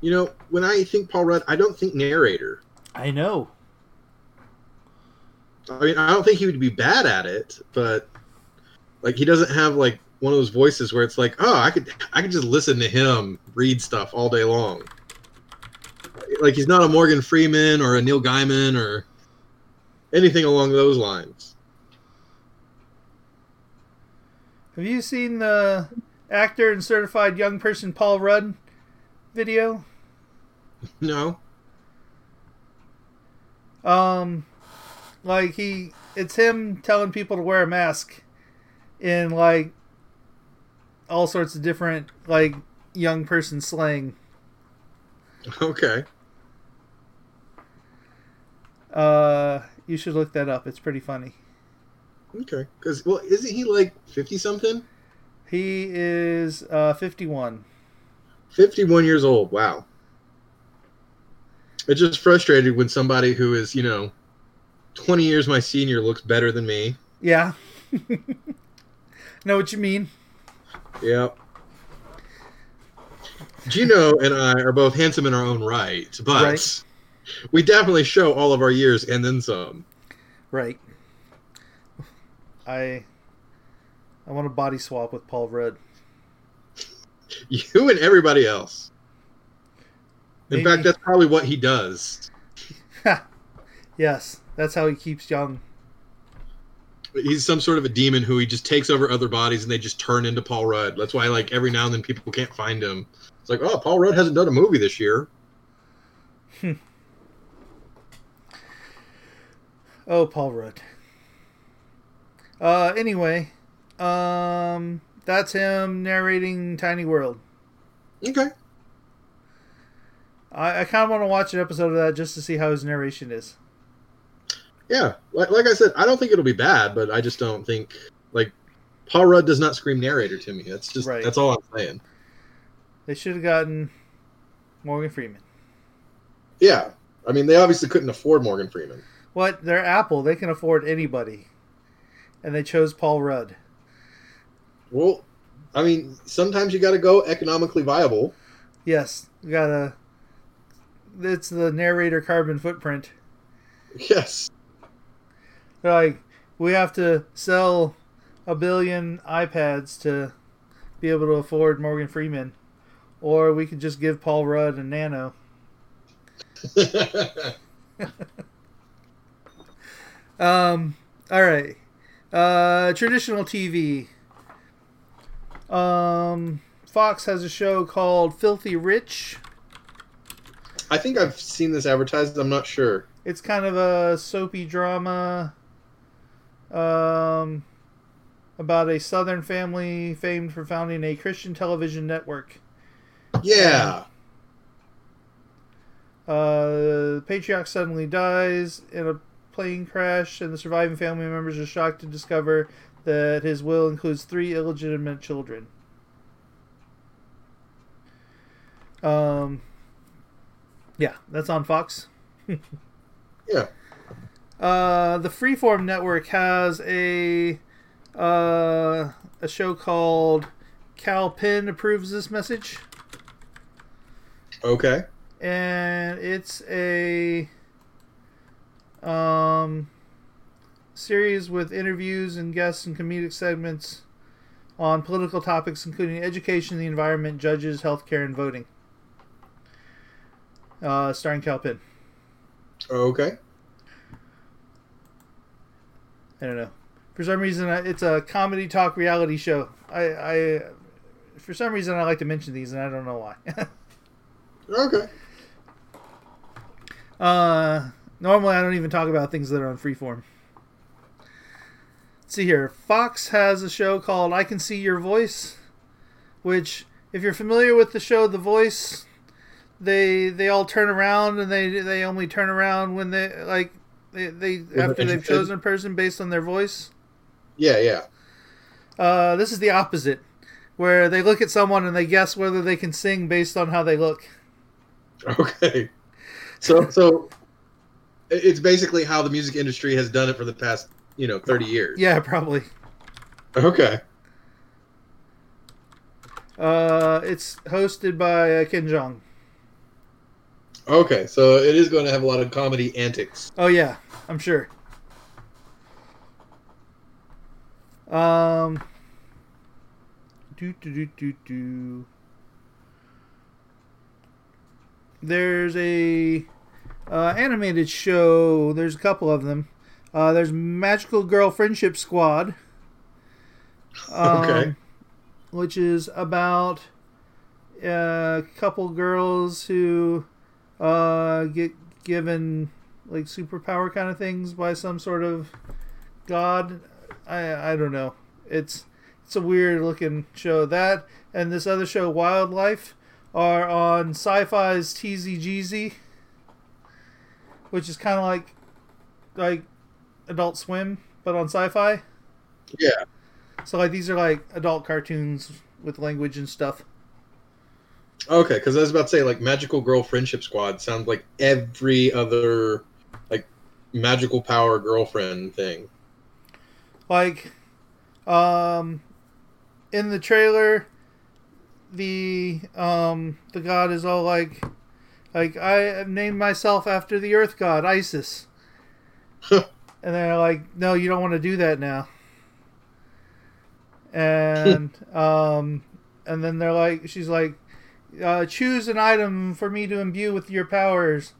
You know, when I think Paul Rudd, I don't think narrator. I know. I mean, I don't think he would be bad at it, but like he doesn't have like one of those voices where it's like, oh, I could I could just listen to him read stuff all day long. Like he's not a Morgan Freeman or a Neil Gaiman or anything along those lines. Have you seen the actor and certified young person Paul Rudd video? No. Um, like he, it's him telling people to wear a mask in like all sorts of different like young person slang. Okay. Uh, you should look that up. It's pretty funny. Okay. Because well, isn't he like fifty something? He is uh, 51. Fifty-one years old. Wow. It's just frustrated when somebody who is you know twenty years my senior looks better than me. Yeah. know what you mean? Yep. Gino and I are both handsome in our own right, but Right. we definitely show all of our years and then some. Right. I I want a body swap with Paul Rudd. You and everybody else. In Maybe- fact, that's probably what he does. Yes, that's how he keeps young. He's some sort of a demon who he just takes over other bodies and they just turn into Paul Rudd. That's why, like, every now and then people can't find him. It's like, oh, Paul Rudd hasn't done a movie this year. Oh, Paul Rudd. Uh, anyway, um, that's him narrating Tiny World. Okay. I, I kind of want to watch an episode of that just to see how his narration is. Yeah. Like, like I said, I don't think it'll be bad, but I just don't think, like, Paul Rudd does not scream narrator to me. That's just, Right. that's all I'm saying. They should have gotten Morgan Freeman. Yeah. I mean, they obviously couldn't afford Morgan Freeman. What? They're Apple. They can afford anybody. And they chose Paul Rudd. Well, I mean, sometimes you got to go economically viable. Yes, we gotta. It's the narrator carbon footprint. Yes. They're like, we have to sell a billion iPads to be able to afford Morgan Freeman, or we could just give Paul Rudd a Nano. Um. All right. Uh, traditional TV. Um, Fox has a show called Filthy Rich. I think I've seen this advertised. I'm not sure. It's kind of a soapy drama um, about a Southern family famed for founding a Christian television network. Yeah. Uh, the patriarch suddenly dies in a plane crash, and the surviving family members are shocked to discover that his will includes three illegitimate children. Um, yeah, that's on Fox. Yeah. Uh, the Freeform Network has a uh, a show called Kal Penn approves this message, Okay. and it's a um series with interviews and guests and comedic segments on political topics including education, the environment, judges, healthcare, and voting. Uh, starring Kal Penn. Okay. I don't know. For some reason, it's a comedy talk reality show. I, I, for some reason, I like to mention these, and I don't know why. Okay. uh, normally, I don't even talk about things that are on Freeform. Let's see here. Fox has a show called "I Can See Your Voice," which, if you're familiar with the show The Voice, they they all turn around and they they only turn around when they like they, they after they've chosen a person based on their voice. Yeah, yeah. Uh, this is the opposite, where they look at someone and they guess whether they can sing based on how they look. Okay. So so it's basically how the music industry has done it for the past, you know, 30 years. Yeah, probably. Okay. Uh, it's hosted by uh, Ken Jeong. Okay. So it is going to have a lot of comedy antics. Oh yeah, I'm sure. Um. Do do do do do. There's a uh, animated show. There's a couple of them. Uh, there's Magical Girl Friendship Squad. Um, Okay. Which is about a couple girls who uh, get given like superpower kind of things by some sort of god. I I don't know. It's it's a weird looking show. That and this other show, Wildlife, are on Syfy's TZ Jeezy, which is kind of like like Adult Swim, but on Sci-Fi. Yeah. So like these are like adult cartoons with language and stuff. Okay, because I was about to say like Magical Girl Friendship Squad sounds like every other magical power girlfriend thing. like um in the trailer the um the god is all like like i have named myself after the earth god isis. And they're like no you don't want to do that now. And um and then they're like she's like uh, choose an item for me to imbue with your powers.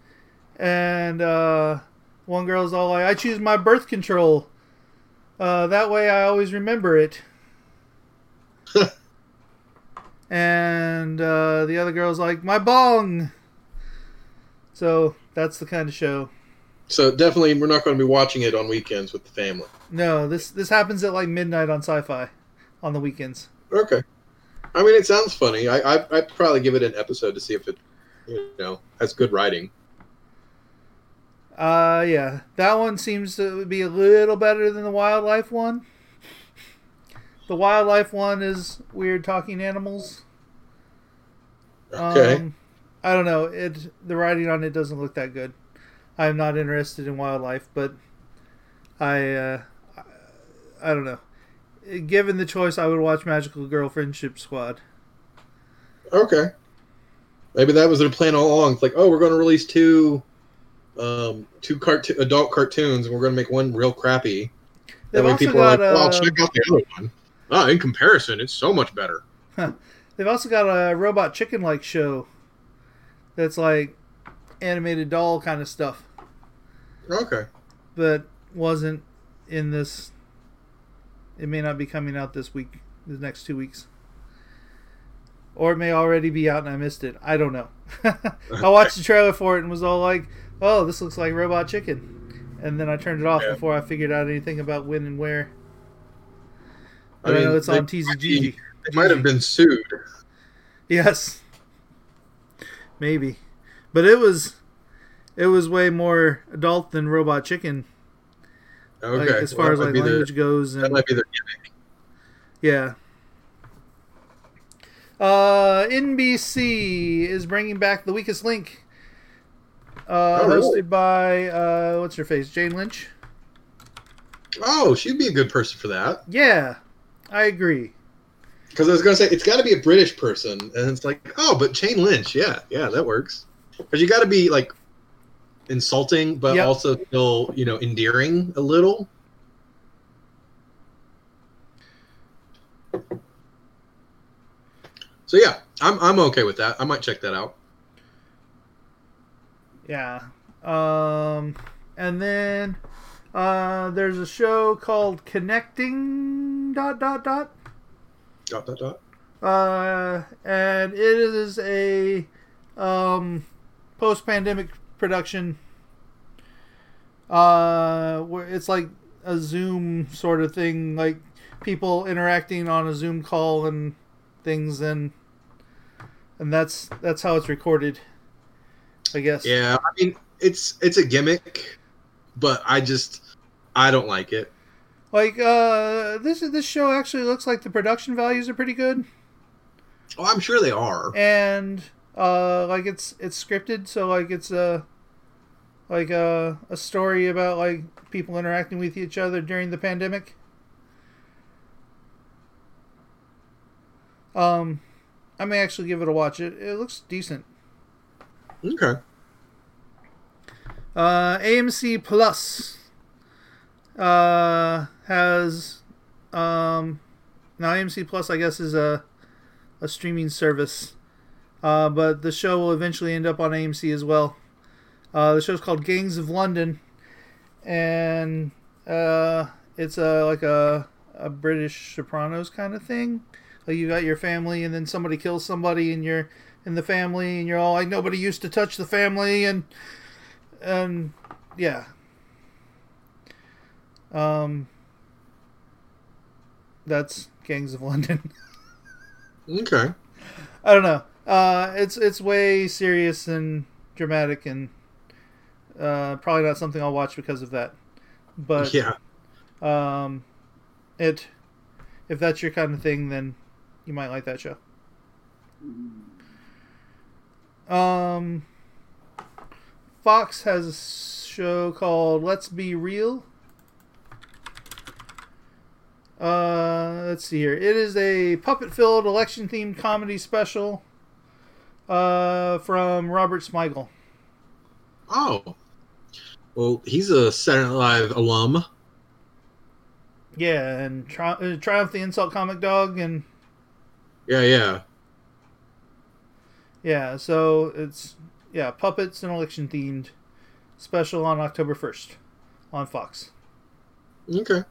And uh one girl's all like i choose my birth control uh, that way I always remember it. and uh, the other girl's like, my bong! So that's the kind of show. So definitely, we're not going to be watching it on weekends with the family. No, this this happens at like midnight on Syfy on the weekends. Okay. I mean, it sounds funny. I I I'd probably give it an episode to see if it, you know, has good writing. Uh, yeah, that one seems to be a little better than the wildlife one. The wildlife one is weird talking animals. Okay. Um, I don't know. It the writing on it doesn't look that good. I'm not interested in wildlife, but I uh, I, I don't know. Given the choice, I would watch Magical Girl Friendship Squad. okay. Maybe that was their plan all along. It's like, oh, we're going to release two, um, two cartoon adult cartoons, and we're going to make one real crappy. They've That way people are like, well, uh, check out the other one. Ah, in comparison, it's so much better. they've also got a robot chicken like show that's like animated doll kind of stuff, Okay. but wasn't in this. It may not be coming out this week, the next two weeks. or it may already be out and I missed it. I don't know. I watched the trailer for it and was all like, "Oh, this looks like Robot Chicken," and then I turned it off Yeah. before I figured out anything about when and where. I mean, know it's they on TZG. They might have been sued. Yes, maybe, but it was it was way more adult than Robot Chicken, Okay. like as far well, as like might be their- language goes. that might be their gimmick. yeah. Uh, NBC is bringing back the Weakest Link. Uh, Oh, really? hosted by uh, what's her face, Jane Lynch. Oh, she'd be a good person for that. Yeah, I agree. Because I was gonna say it's got to be a British person, and it's like, oh, but Jane Lynch, yeah, yeah, that works. Because you got to be like insulting, but Yep. also still, you know, endearing a little. So yeah, I'm I'm okay with that. I might check that out. Yeah. Um, and then uh, there's a show called Connecting dot dot dot. Dot dot dot. Uh, and it is a um, post-pandemic production. Uh, where it's like a Zoom sort of thing, like people interacting on a Zoom call and things, and and that's that's how it's recorded. I guess. Yeah, I mean it's it's a gimmick, but I just I don't like it. Like uh, this this show actually looks like the production values are pretty good, Oh, I'm sure they are. and uh, like it's it's scripted, so like it's a like a a story about like people interacting with each other during the pandemic. Um, I may actually give it a watch. It it looks decent. Okay. Uh, AMC Plus uh, has um, now AMC Plus, I guess, is a a streaming service, uh, but the show will eventually end up on AMC as well. Uh, the show's called Gangs of London, and uh, it's a like a a British Sopranos kind of thing. Like you got your family, and then somebody kills somebody, and you're in the family, and you're all like, nobody used to touch the family, and and yeah. Um, that's Gangs of London. Okay. I don't know. Uh, it's it's way serious and dramatic, and uh, probably not something I'll watch because of that. But yeah. um, it if that's your kind of thing, then you might like that show. Um, Fox has a show called Let's Be Real. Uh, let's see here. It is a puppet-filled election-themed comedy special uh, from Robert Smigel. Oh. Well, he's a Saturday Night Live alum. Yeah, and Tri- uh, Triumph the Insult Comic Dog, and Yeah, yeah. Yeah, so it's yeah puppets and election themed special on October first on Fox. Okay.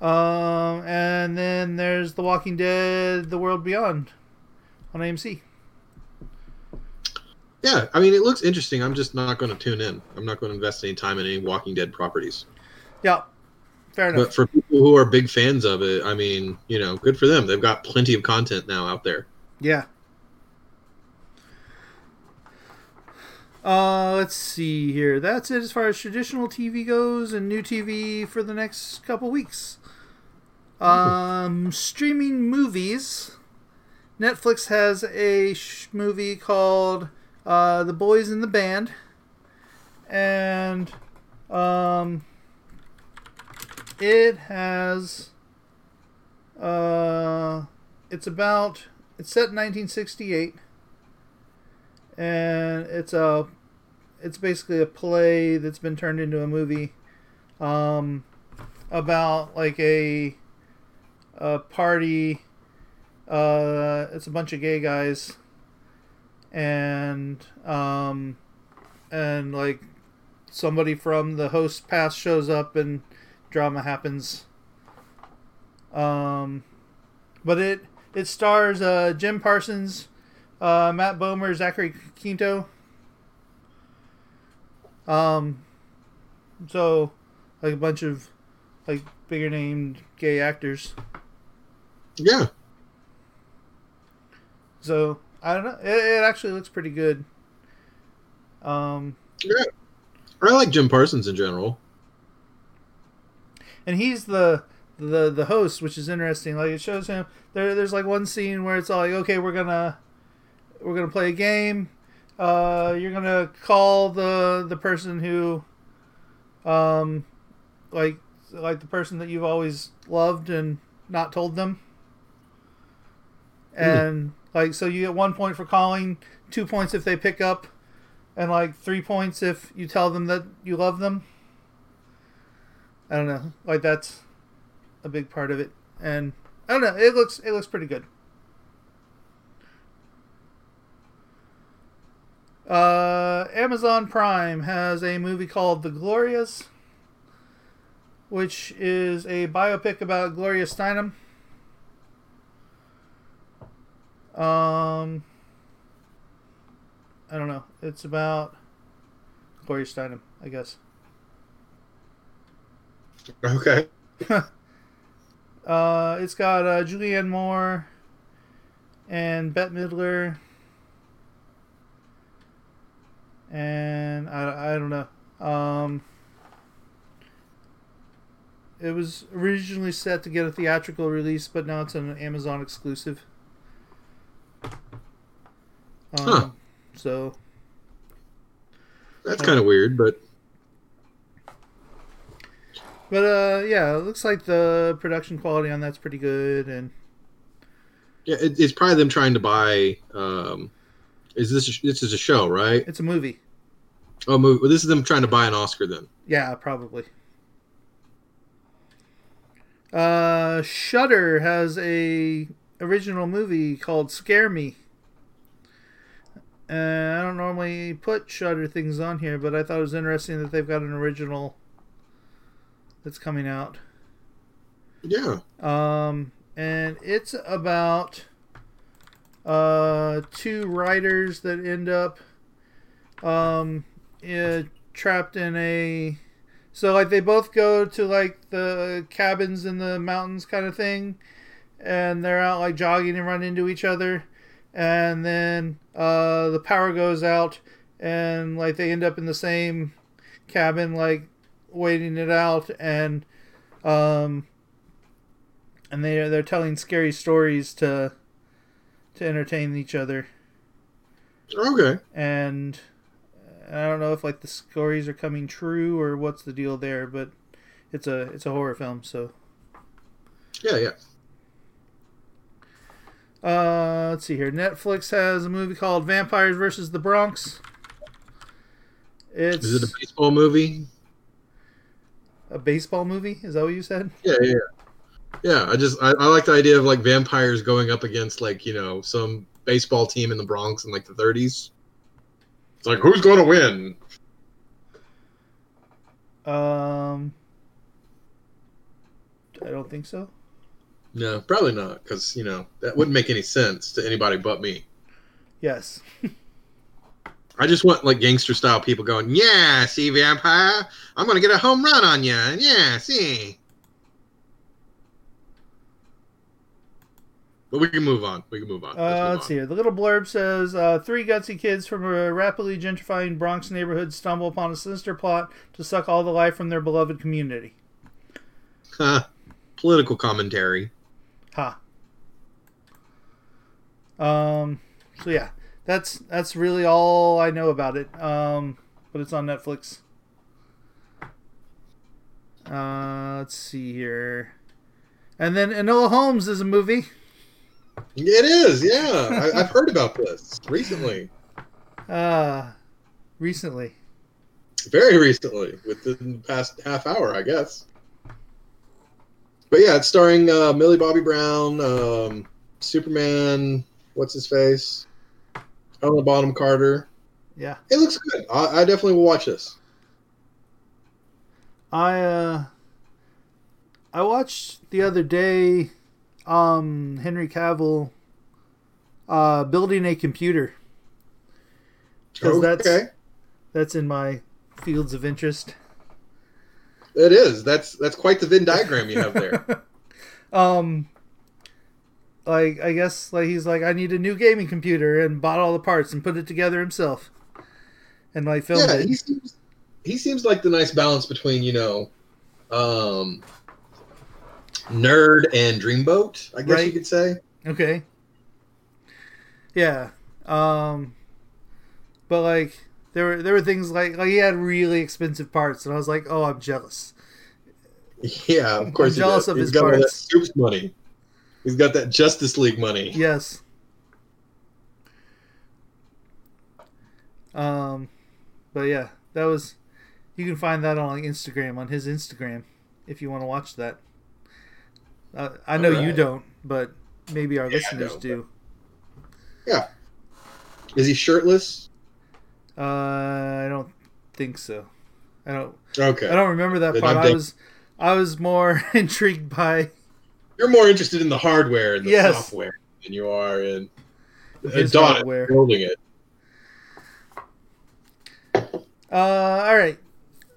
Um, and then there's The Walking Dead: The World Beyond on AMC. Yeah, I mean, it looks interesting. I'm just not going to tune in. I'm not going to invest any time in any Walking Dead properties. Yeah, fair enough. But for people who are big fans of it, I mean, you know, good for them. They've got plenty of content now out there. Yeah. Uh, let's see here. That's it as far as traditional TV goes and new TV for the next couple weeks. Um, streaming movies. Netflix has a sh- movie called uh, The Boys in the Band. And um, it has. Uh, it's about. It's set in 1968 and it's a it's basically a play that's been turned into a movie um, about like a a party uh, it's a bunch of gay guys. And um, and like somebody from the host past shows up and drama happens. Um, but it it stars uh, Jim Parsons, uh, Matt Bomer, Zachary Quinto. Um, so like a bunch of like bigger named gay actors. Yeah. So I don't know. It, it actually looks pretty good. Um, Yeah. I like Jim Parsons in general. and he's the the the host, which is interesting. Like it shows him there. There's like one scene where it's all like, okay, we're gonna we're gonna play a game. Uh, you're gonna call the the person who, um, like like the person that you've always loved and not told them. And like so, you get one point for calling, two points if they pick up, and like three points if you tell them that you love them. I don't know. Like that's a big part of it, and I don't know. It looks it looks pretty good. Uh, Amazon Prime has a movie called The Glorias, which is a biopic about Gloria Steinem. Um, I don't know. It's about Gloria Steinem, I guess. Okay. Uh, it's got uh, Julianne Moore and Bette Midler, and I, I don't know. Um, it was originally set to get a theatrical release, but now it's an Amazon exclusive. Um, Huh. So That's kind of weird, but But uh, yeah, it looks like the production quality on that's pretty good, and yeah, it, it's probably them trying to buy. Um, is this a, this is a show, right? it's a movie. Oh, movie. Well, this is them trying to buy an Oscar then. Yeah, probably. Uh, Shudder has a original movie called Scare Me. And I don't normally put Shudder things on here, but I thought it was interesting that they've got an original that's coming out. Yeah. Um, and it's about uh, two writers that end up um, eh, trapped in a. So, like, they both go to, like, the cabins in the mountains kind of thing, and they're out, like, jogging and run into each other. And then uh, the power goes out, and, like, they end up in the same cabin, like, waiting it out, and. Um, and they they're telling scary stories to to entertain each other Okay. and I don't know if like the stories are coming true or what's the deal there but it's a it's a horror film so Yeah, yeah. uh let's see here Netflix has a movie called Vampires versus the Bronx it's Is it a baseball movie? a baseball movie is that what you said Yeah, yeah. Yeah, I just I, I like the idea of like vampires going up against like you know some baseball team in the Bronx in like the 30s. It's like who's going to win? um I don't think so No, probably not, because you know that wouldn't make any sense to anybody but me. yes I just want like gangster style people going, yeah, see vampire, I'm gonna get a home run on you, yeah, see. But we can move on. We can move on. Uh, move let's on. see here. The little blurb says uh, three gutsy kids from a rapidly gentrifying Bronx neighborhood stumble upon a sinister plot to suck all the life from their beloved community. Huh. Political commentary. Ha. Um. So yeah, that's that's really all I know about it. Um. But it's on Netflix. Uh. Let's see here. And then Enola Holmes is a movie. It is, yeah. I, I've heard about this recently, Uh. Recently. very recently, within the past half hour, I guess. But yeah, it's starring uh, Millie Bobby Brown, um, Superman. What's his face? Helena Bonham Carter. Yeah. It looks good. I, I definitely will watch this. I uh I watched the other day um, Henry Cavill uh, building a computer. 'Cause that's- Okay, That's in my fields of interest. it is. That's that's quite the Venn diagram you have there. um, like I guess like he's like I need a new gaming computer and bought all the parts and put it together himself, and like filmed yeah, it. he seems he seems like the nice balance between you know, um, nerd and dreamboat. I guess you could say. Okay. Yeah. Um but like there were there were things like like he had really expensive parts and I was like, "Oh, I'm jealous." Yeah, of course. I'm jealous of does. his He's got all that. Scoops money. He's got that Justice League money. Yes. Um but yeah, that was you can find that on Instagram on his Instagram if you want to watch that. Uh, I know you don't, but maybe our Yeah, listeners know, do. Yeah. Is he shirtless? Uh, I don't think so. I don't Okay. I don't remember that Then part. I'm I was I was more intrigued by You're more interested in the hardware and the Yes. software than you are in His Adonis hardware. building it. uh all right.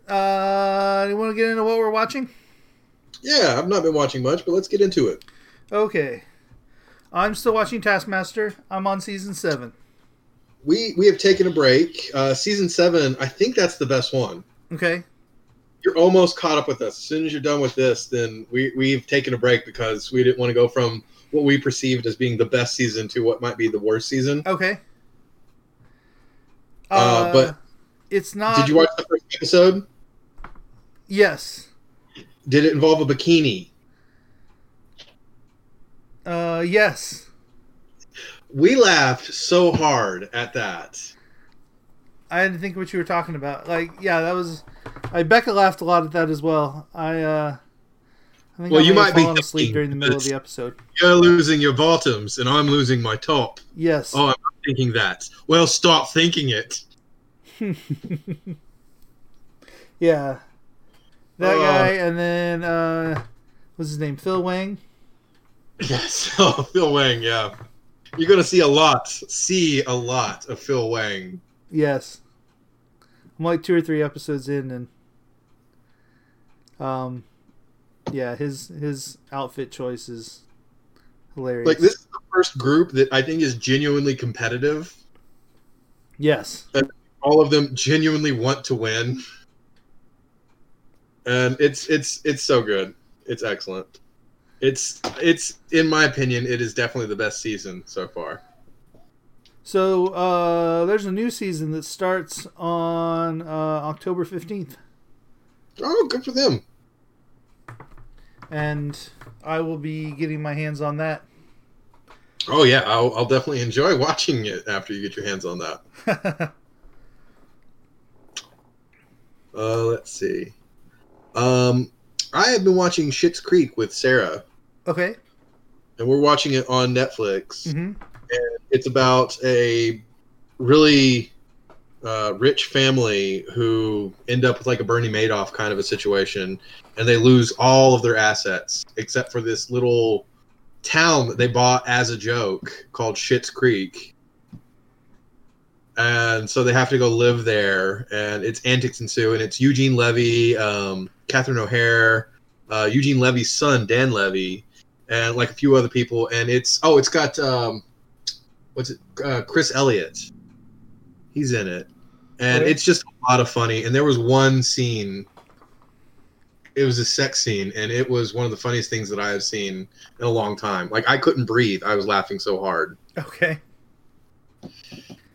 Uh you want to get into what we're watching? Yeah, I've not been watching much, but let's get into it. Okay. I'm still watching Taskmaster. I'm on season 7. We we have taken a break. Uh, season seven, I think that's the best one. Okay. You're almost caught up with us. As soon as you're done with this, then we we've taken a break because we didn't want to go from what we perceived as being the best season to what might be the worst season. Okay. Uh, but- it's not Did you watch the first episode? Yes. Did it involve a bikini? Uh yes. We laughed so hard at that. I didn't think what you were talking about. Like, yeah, that was. I Becca laughed a lot at that as well. I, uh, I think Well, I you might be asleep during the middle of the episode. You're losing your bottoms, and I'm losing my top. Yes. Oh, I'm not thinking that. Well, stop thinking it. yeah. That Oh. guy, and then uh, what's his name? Phil Wang. Yes. Oh, Phil Wang. Yeah, you're gonna see a lot. See a lot of Phil Wang. Yes. I'm like two or three episodes in, and um, yeah, his his outfit choice is hilarious. Like this is the first group that I think is genuinely competitive. Yes. and All of them genuinely want to win, and it's it's it's so good. It's excellent. It's it's in my opinion, it is definitely the best season so far. So uh, there's a new season that starts on uh, October 15th, Oh, good for them. and I will be getting my hands on that. Oh yeah, I'll, I'll definitely enjoy watching it after you get your hands on that. Uh, let's see. Um, I have been watching Schitt's Creek with Sarah, okay. and we're watching it on Netflix. hmm It's about a really uh, rich family who end up with like a Bernie Madoff kind of a situation, and they lose all of their assets except for this little town that they bought as a joke called Schitt's Creek. And so they have to go live there, and it's antics ensue, and it's Eugene Levy, um, Catherine O'Hara, uh, Eugene Levy's son Dan Levy, and like a few other people, and it's oh, it's got um, what's it? Uh, Chris Elliott. He's in it, and Okay. it's just a lot of funny. And there was one scene. It was a sex scene, and it was one of the funniest things that I have seen in a long time. Like I couldn't breathe; I was laughing so hard. Okay.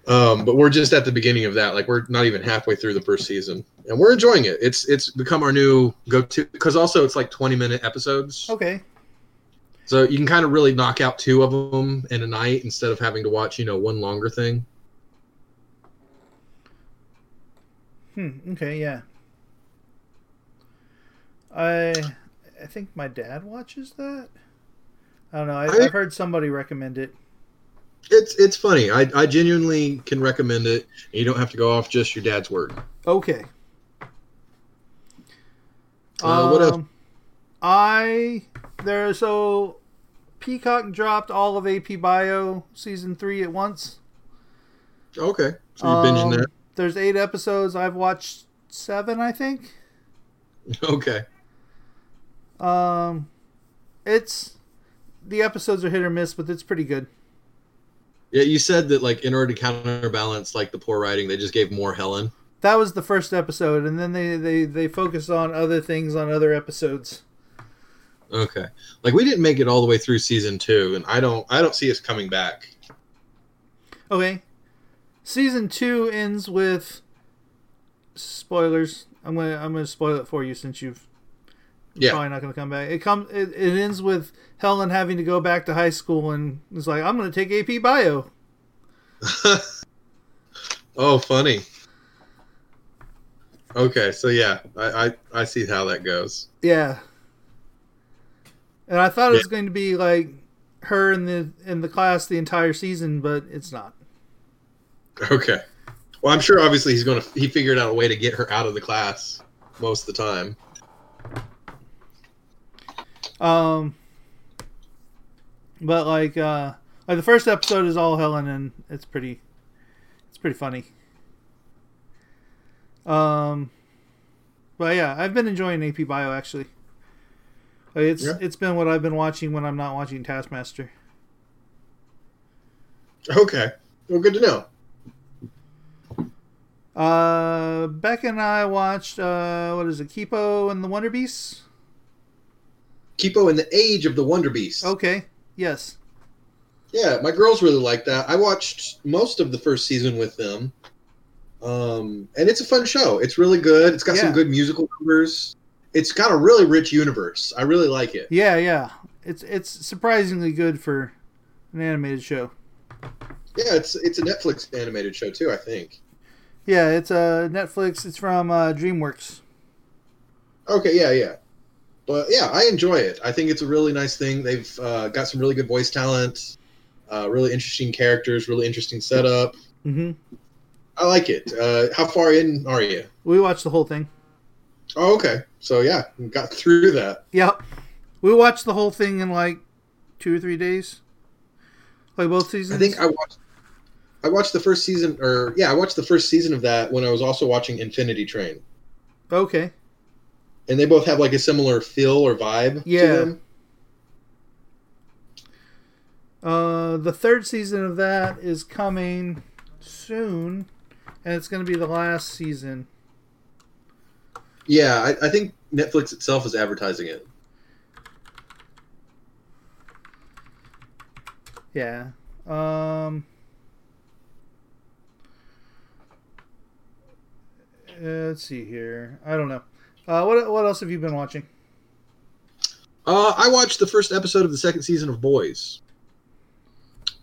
Um, but we're just at the beginning of that. Like we're not even halfway through the first season, and we're enjoying it. It's it's become our new go-to because also it's like twenty minute episodes, Okay. so you can kind of really knock out two of them in a night instead of having to watch you know one longer thing. Hmm. Okay. Yeah. I I think my dad watches that. I don't know. I, I- I've heard somebody recommend it. It's it's funny. I, I genuinely can recommend it. And you don't have to go off just your dad's word. Okay. Uh, what else? Um, I there so Peacock dropped all of AP Bio season three at once. Okay, so you binging Um, that? There's eight episodes. I've watched seven, I think. Okay. Um, it's the episodes are hit or miss, but it's pretty good. Yeah, you said that like in order to counterbalance like the poor writing, they just gave more Helen. That was the first episode, and then they they they focused on other things on other episodes. Okay. Like we didn't make it all the way through season two, and I don't I don't see us coming back. Okay, season two ends with spoilers. I'm gonna I'm gonna spoil it for you since you've Yeah. probably not gonna come back. It comes it, it ends with Helen having to go back to high school, and it's like I'm gonna take AP Bio. oh, funny. Okay, so yeah, I, I I see how that goes. Yeah. And I thought it was Yeah. going to be like her in the in the class the entire season, but it's not. Okay. Well, I'm sure obviously he's gonna he figured out a way to get her out of the class most of the time. Um but like uh like the first episode is all Helen and it's pretty it's pretty funny. Um but yeah, I've been enjoying AP Bio actually. Like it's Yeah. it's been what I've been watching when I'm not watching Taskmaster. Okay. Well, good to know. Uh, Beck and I watched uh, what is it, Kipo and the Wonder Beasts? Kipo in the Age of the Wonder Beast. Okay, yes, Yeah, my girls really like that. I watched most of the first season with them. Um, and it's a fun show. It's really good. It's got Yeah. some good musical numbers. It's got a really rich universe. I really like it. yeah, yeah. It's it's surprisingly good for an animated show. Yeah, it's it's a Netflix animated show too, I think. Yeah, it's uh, Netflix. It's from uh, DreamWorks. Okay, yeah, yeah. But yeah, I enjoy it. I think it's a really nice thing. They've uh, got some really good voice talent, uh, really interesting characters, really interesting setup. hmm I like it. Uh, how far in are you? We watched the whole thing. Oh, okay. So yeah, got through that. Yep, we watched the whole thing in like two or three days. Like both seasons. I think I watched. I watched the first season, or yeah, I watched the first season of that when I was also watching Infinity Train, okay. And they both have like a similar feel or vibe Yeah. to them. Uh, the third season of that is coming soon, and it's going to be the last season. Yeah, I, I think Netflix itself is advertising it. Yeah. Um. uh, Let's see here. I don't know. Uh, what what else have you been watching? Uh, I watched the first episode of the second season of Boys,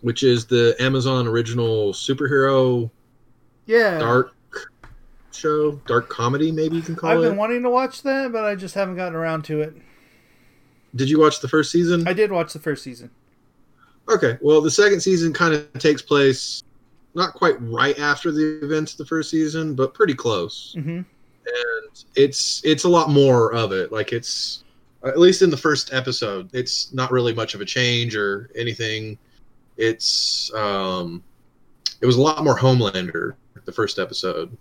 which is the Amazon original superhero Yeah, dark show, dark comedy, maybe you can call it. I've been wanting to watch that, but I just haven't gotten around to it. Did you watch the first season? I did watch the first season. Okay, well, the second season kind of takes place not quite right after the events of the first season, but pretty close. hmm And it's it's a lot more of it. Like it's at least in the first episode, it's not really much of a change or anything. It's um, it was a lot more Homelander the first episode,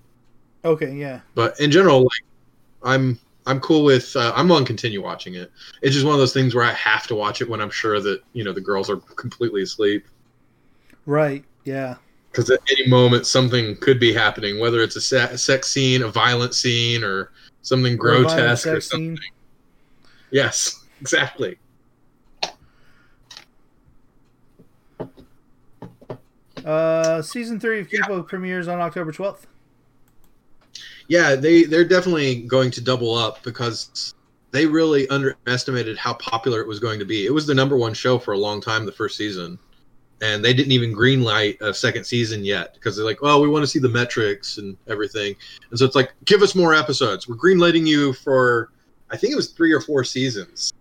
Okay, yeah, but in general, like I'm I'm cool with uh, I'm gonna continue watching it. It's just one of those things where I have to watch it when I'm sure that you know the girls are completely asleep. right, yeah, because at any moment something could be happening, whether it's a se- sex scene, a violent scene, or something Or grotesque or something. scene. Yes, exactly. Uh, season three of Kipo premieres on October twelfth. Yeah, they they're definitely going to double up because they really underestimated how popular it was going to be. It was the number one show for a long time, the first season, and they didn't even greenlight a second season yet because they're like, "Oh, we want to see the metrics and everything," and so it's like, "Give us more episodes. We're greenlighting you for." I think it was three or four seasons.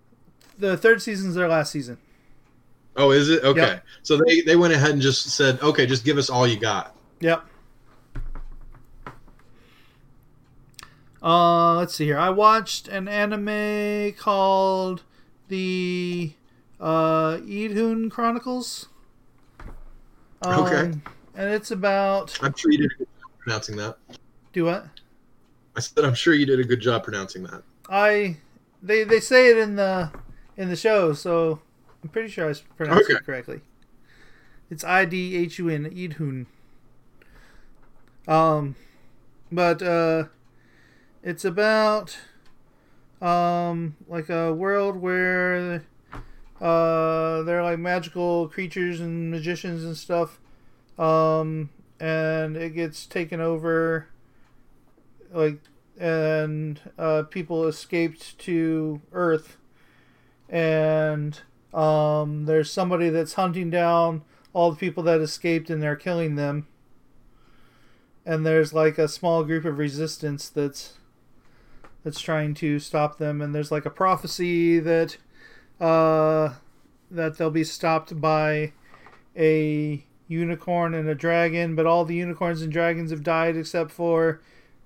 The third season's their last season. Oh, is it? Okay. Yep. So they, they went ahead and just said, okay, just give us all you got. Yep. Uh, let's see here. I watched an anime called the uh, Idhun Chronicles. Um, Okay. And it's about I'm sure you did a good job pronouncing that. do what? I said I'm sure you did a good job pronouncing that. I they they say it in the in the show, so I'm pretty sure I pronounced Okay. it correctly. It's I D H U N Idhun. Um, but uh, it's about um like a world where uh they're like magical creatures and magicians and stuff. Um, and it gets taken over like and uh, people escaped to Earth, and um, there's somebody that's hunting down all the people that escaped, and they're killing them. And there's like a small group of resistance that's that's trying to stop them, and there's like a prophecy that uh, that they'll be stopped by a unicorn and a dragon, but all the unicorns and dragons have died except for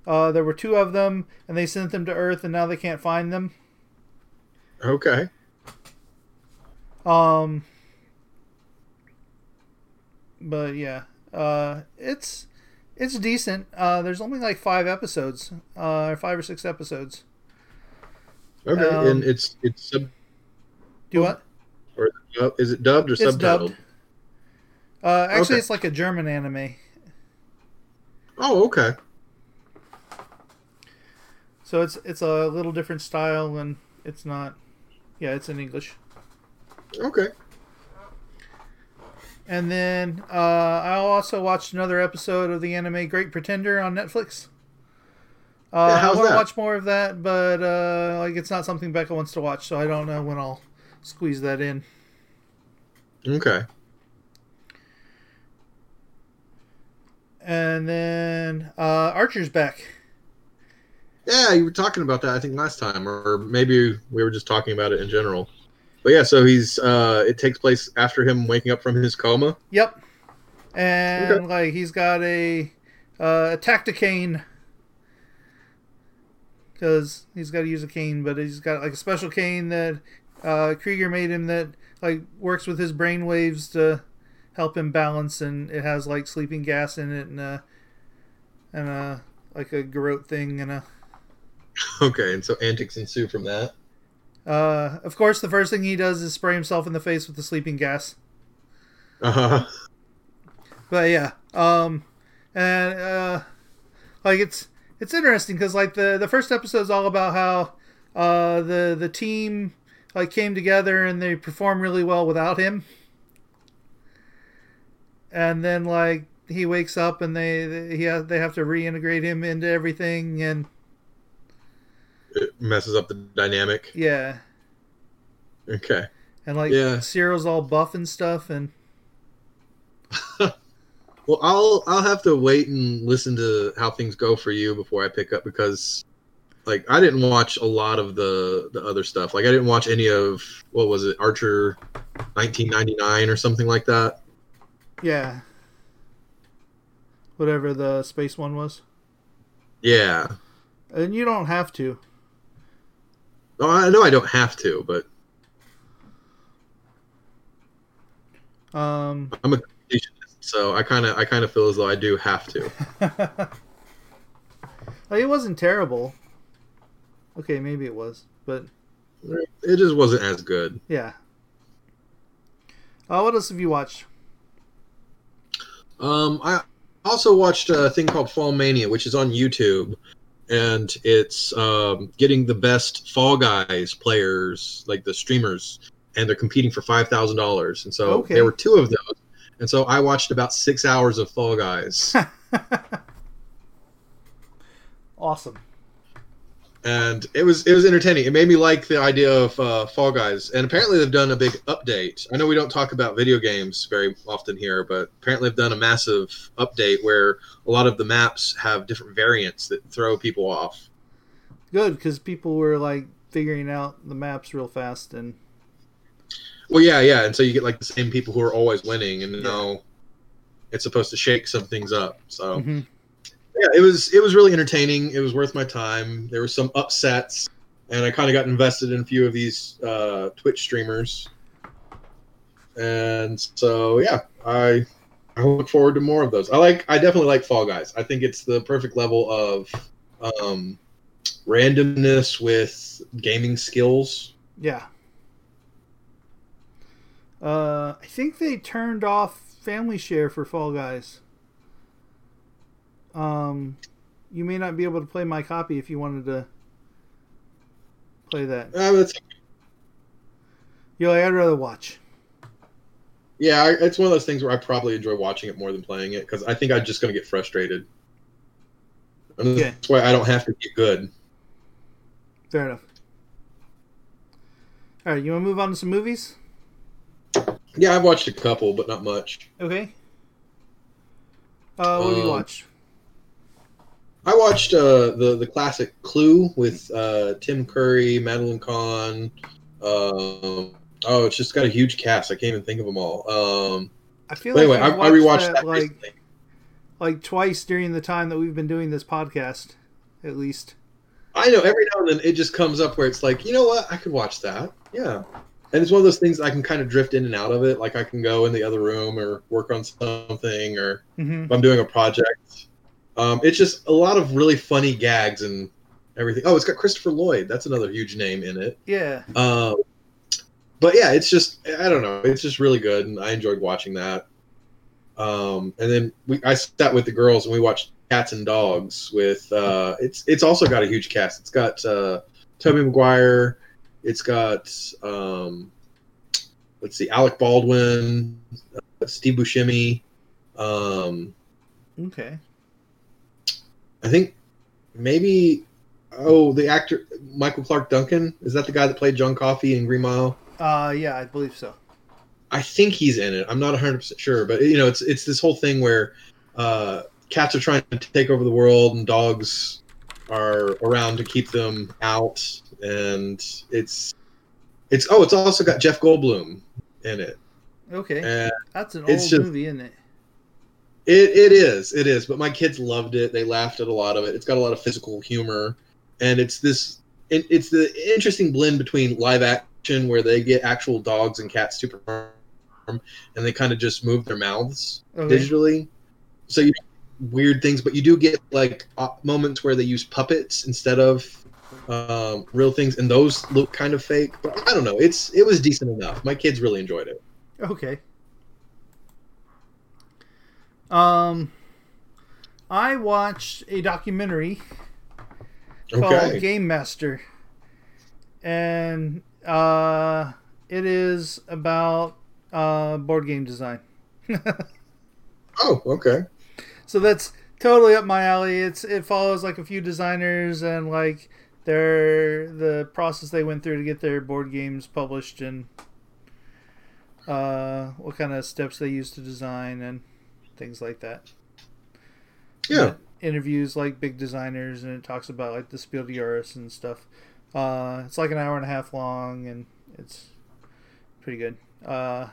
uh, there were two of them, and they sent them to Earth, and now they can't find them. Okay. Um, but yeah, uh, it's it's decent. Uh, there's only like five episodes, uh, or five or six episodes. Okay. Um, and it's it's sub Do what? or is it dubbed or It's subtitled? dubbed. Uh, actually, Okay. it's like a German anime, Oh, okay. so it's it's a little different style, and it's not. Yeah, it's in English. Okay. And then uh, I also watched another episode of the anime Great Pretender on Netflix. Uh, Yeah, I want to watch more of that, but uh, like it's not something Becca wants to watch, so I don't know when I'll squeeze that in. Okay. And then uh, Archer's back. Yeah, you were talking about that I think last time, or maybe we were just talking about it in general. But yeah, so he's uh it takes place after him waking up from his coma. Yep. And Okay. like he's got a uh, a tacticane because he's got to use a cane, but he's got like a special cane that uh, Krieger made him that like works with his brain waves to help him balance, and it has like sleeping gas in it and a and a like a garrote thing and a. Okay, and so antics ensue from that. Uh, of course, the first thing he does is spray himself in the face with the sleeping gas. Uh-huh. But yeah, um, and uh, like it's it's interesting because like the the first episode is all about how uh the the team like came together and they perform really well without him, and then like he wakes up and they they, he they have to reintegrate him into everything and It messes up the dynamic. yeah Okay. and like Yeah. Cyril's all buff and stuff and Well, I'll I'll have to wait and listen to how things go for you before I pick up because like I didn't watch a lot of the the other stuff. Like I didn't watch any of what was it Archer 1999 or something like that. yeah whatever the space one was Yeah. and you don't have to Oh, I know I don't have to, but um I'm a completionist, so I kind of I kind of feel as though I do have to. like, it wasn't terrible. Okay, maybe it was, but It just wasn't as good. yeah. Uh, what else have you watched? Um, I also watched a thing called Fall Mania, which is on YouTube, and it's um, getting the best Fall Guys players, like the streamers, and they're competing for five thousand dollars. And so Okay. there were two of those, and so I watched about six hours of Fall Guys, awesome. And it was it was entertaining. It made me like the idea of uh, Fall Guys, and apparently they've done a big update. I know we don't talk about video games very often here, but apparently they've done a massive update where a lot of the maps have different variants that throw people off. Good because people were like figuring out the maps real fast, and Well, yeah, yeah, and so you get like the same people who are always winning, and now it's supposed to shake some things up. So Mhm. Yeah, it was it was really entertaining. It was worth my time. There were some upsets, and I kind of got invested in a few of these uh, Twitch streamers. and so yeah, I I look forward to more of those. I like I definitely like Fall Guys. I think it's the perfect level of um, randomness with gaming skills. Yeah. Uh, I think they turned off Family Share for Fall Guys. Um, you may not be able to play my copy if you wanted to play that. Uh, that's, You're like, I'd rather watch. yeah, I- it's one of those things where I probably enjoy watching it more than playing it because I think I'm just going to get frustrated. And Okay. That's why I don't have to get good. Fair enough. All right, you want to move on to some movies? Yeah, I've watched a couple, but not much. Okay. Uh, what have you Um, watched? I watched uh, the the classic Clue with uh, Tim Curry, Madeline Kahn. Um, oh, it's just got a huge cast. I can't even think of them all. Um, I feel like anyway, I, I rewatched that, like recently. like twice during the time that we've been doing this podcast, at least. I know every now and then it just comes up where it's like, you know what, I could watch that. Yeah, and it's one of those things I can kind of drift in and out of it. Like I can go in the other room or work on something, or Mm-hmm. if I'm doing a project. Um, it's just a lot of really funny gags and everything. Oh, it's got Christopher Lloyd. That's another huge name in it. Yeah. Um, but yeah, it's just I don't know. It's just really good, and I enjoyed watching that. Um, and then we I sat with the girls and we watched Cats and Dogs with uh, it's it's also got a huge cast. It's got uh, Tobey Maguire. It's got um, let's see, Alec Baldwin, uh, Steve Buscemi. Um, Okay. I think maybe oh the actor Michael Clarke Duncan is that the guy that played John Coffey in Green Mile? Uh, yeah, I believe so. I think he's in it. I'm not 100 percent sure, but you know, it's it's this whole thing where uh, cats are trying to take over the world and dogs are around to keep them out, and it's it's oh, it's also got Jeff Goldblum in it, Okay. and That's an old just- movie, isn't it? It it is it is, but my kids loved it. They laughed at a lot of it. It's got a lot of physical humor, and it's this. It, it's the interesting blend between live action where they get actual dogs and cats to perform, and they kind of just move their mouths Okay. digitally. So you weird things, but you do get like uh, moments where they use puppets instead of um, real things, and those look kind of fake. But I don't know. It's it was decent enough. My kids really enjoyed it. Okay. Um, I watched a documentary called Okay. Game Master, and uh, it is about uh, board game design. Oh, okay. so that's totally up my alley. It's it follows like a few designers and like their the process they went through to get their board games published and uh, what kind of steps they used to design and things like that. Yeah. Interviews like big designers and it talks about like the Spiel des Jahres and stuff. Uh, it's like an hour and a half long and it's pretty good. Uh,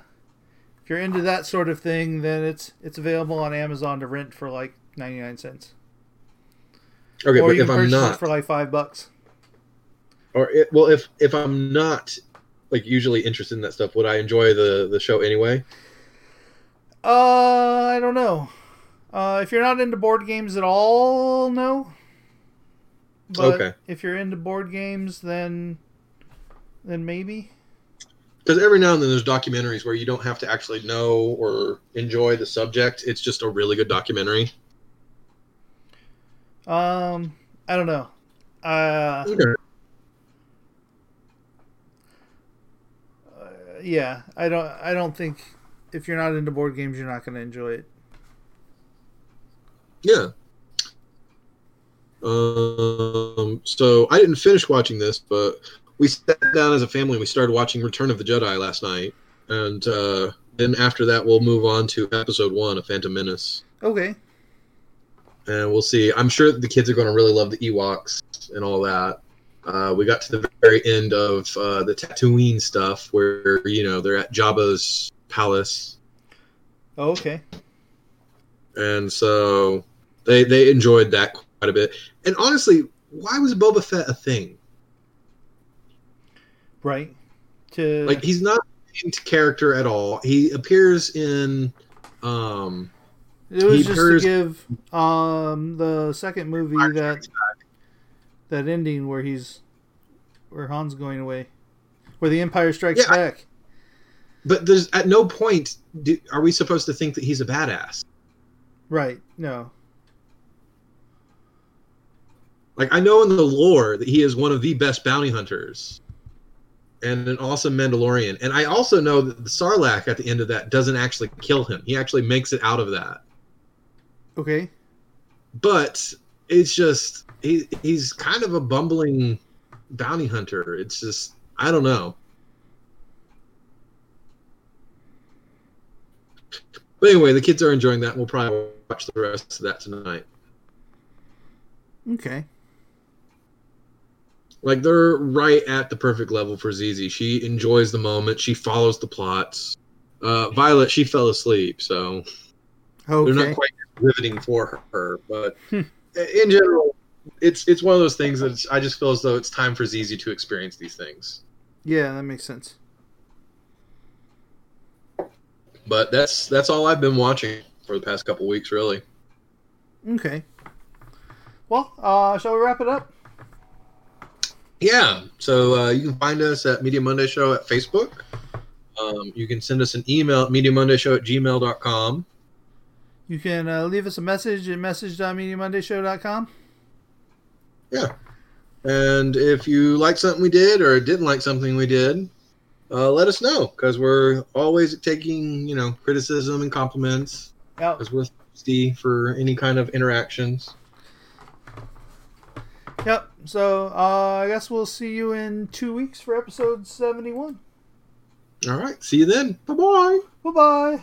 if you're into that sort of thing, then it's it's available on Amazon to rent for like ninety nine cents, Okay, or but if I'm not, for like five bucks. or it, well, if if I'm not like usually interested in that stuff, would I enjoy the the show anyway? Uh, I don't know. Uh, if you're not into board games at all, no. But Okay. if you're into board games, then then maybe. Because every now and then there's documentaries where you don't have to actually know or enjoy the subject. It's just a really good documentary. Um, I don't know. Uh, Okay. yeah, I don't. I don't think if you're not into board games, you're not going to enjoy it. Yeah. Um. So I didn't finish watching this, but we sat down as a family and we started watching Return of the Jedi last night, and uh, then after that we'll move on to Episode One of Phantom Menace, Okay. and we'll see. I'm sure the kids are going to really love the Ewoks and all that. Uh, we got to the very end of uh, the Tatooine stuff, where you know they're at Jabba's palace, Oh, okay. and so they they enjoyed that quite a bit. And honestly, why was Boba Fett a thing? Right. To Like he's not defined character at all. He appears in um It was just appears- to give um the second movie that that ending where he's where Han's going away, where the Empire Strikes Yeah, Back. But there's at no point do, are we supposed to think that he's a badass. Right? No. Like I know in the lore that he is one of the best bounty hunters and an awesome Mandalorian. And I also know that the Sarlacc at the end of that doesn't actually kill him. He actually makes it out of that. Okay. But it's just he he's kind of a bumbling bounty hunter. It's just I don't know. But anyway, the kids are enjoying that. We'll probably watch the rest of that tonight. Okay. Like they're right at the perfect level for Zizi. She enjoys the moment. She follows the plots. Uh, Violet, she fell asleep, so they're not quite riveting for her. But Hmm. in general, it's it's one of those things that I just feel as though it's time for Zizi to experience these things. Yeah, that makes sense. But that's that's all I've been watching for the past couple weeks, really. Okay. Well, uh, shall we wrap it up? Yeah. So uh, you can find us at Media Monday Show at Facebook. Um, you can send us an email at MediaMondayShow at gmail.com. You can uh, leave us a message at message.mediamondayshow.com. Yeah. And if you like something we did or didn't like something we did, uh, let us know because we're always taking, you know, criticism and compliments Yeah. because we're thirsty for any kind of interactions. Yep. So uh, I guess we'll see you in two weeks for episode 71. All right. See you then. Bye bye. Bye bye.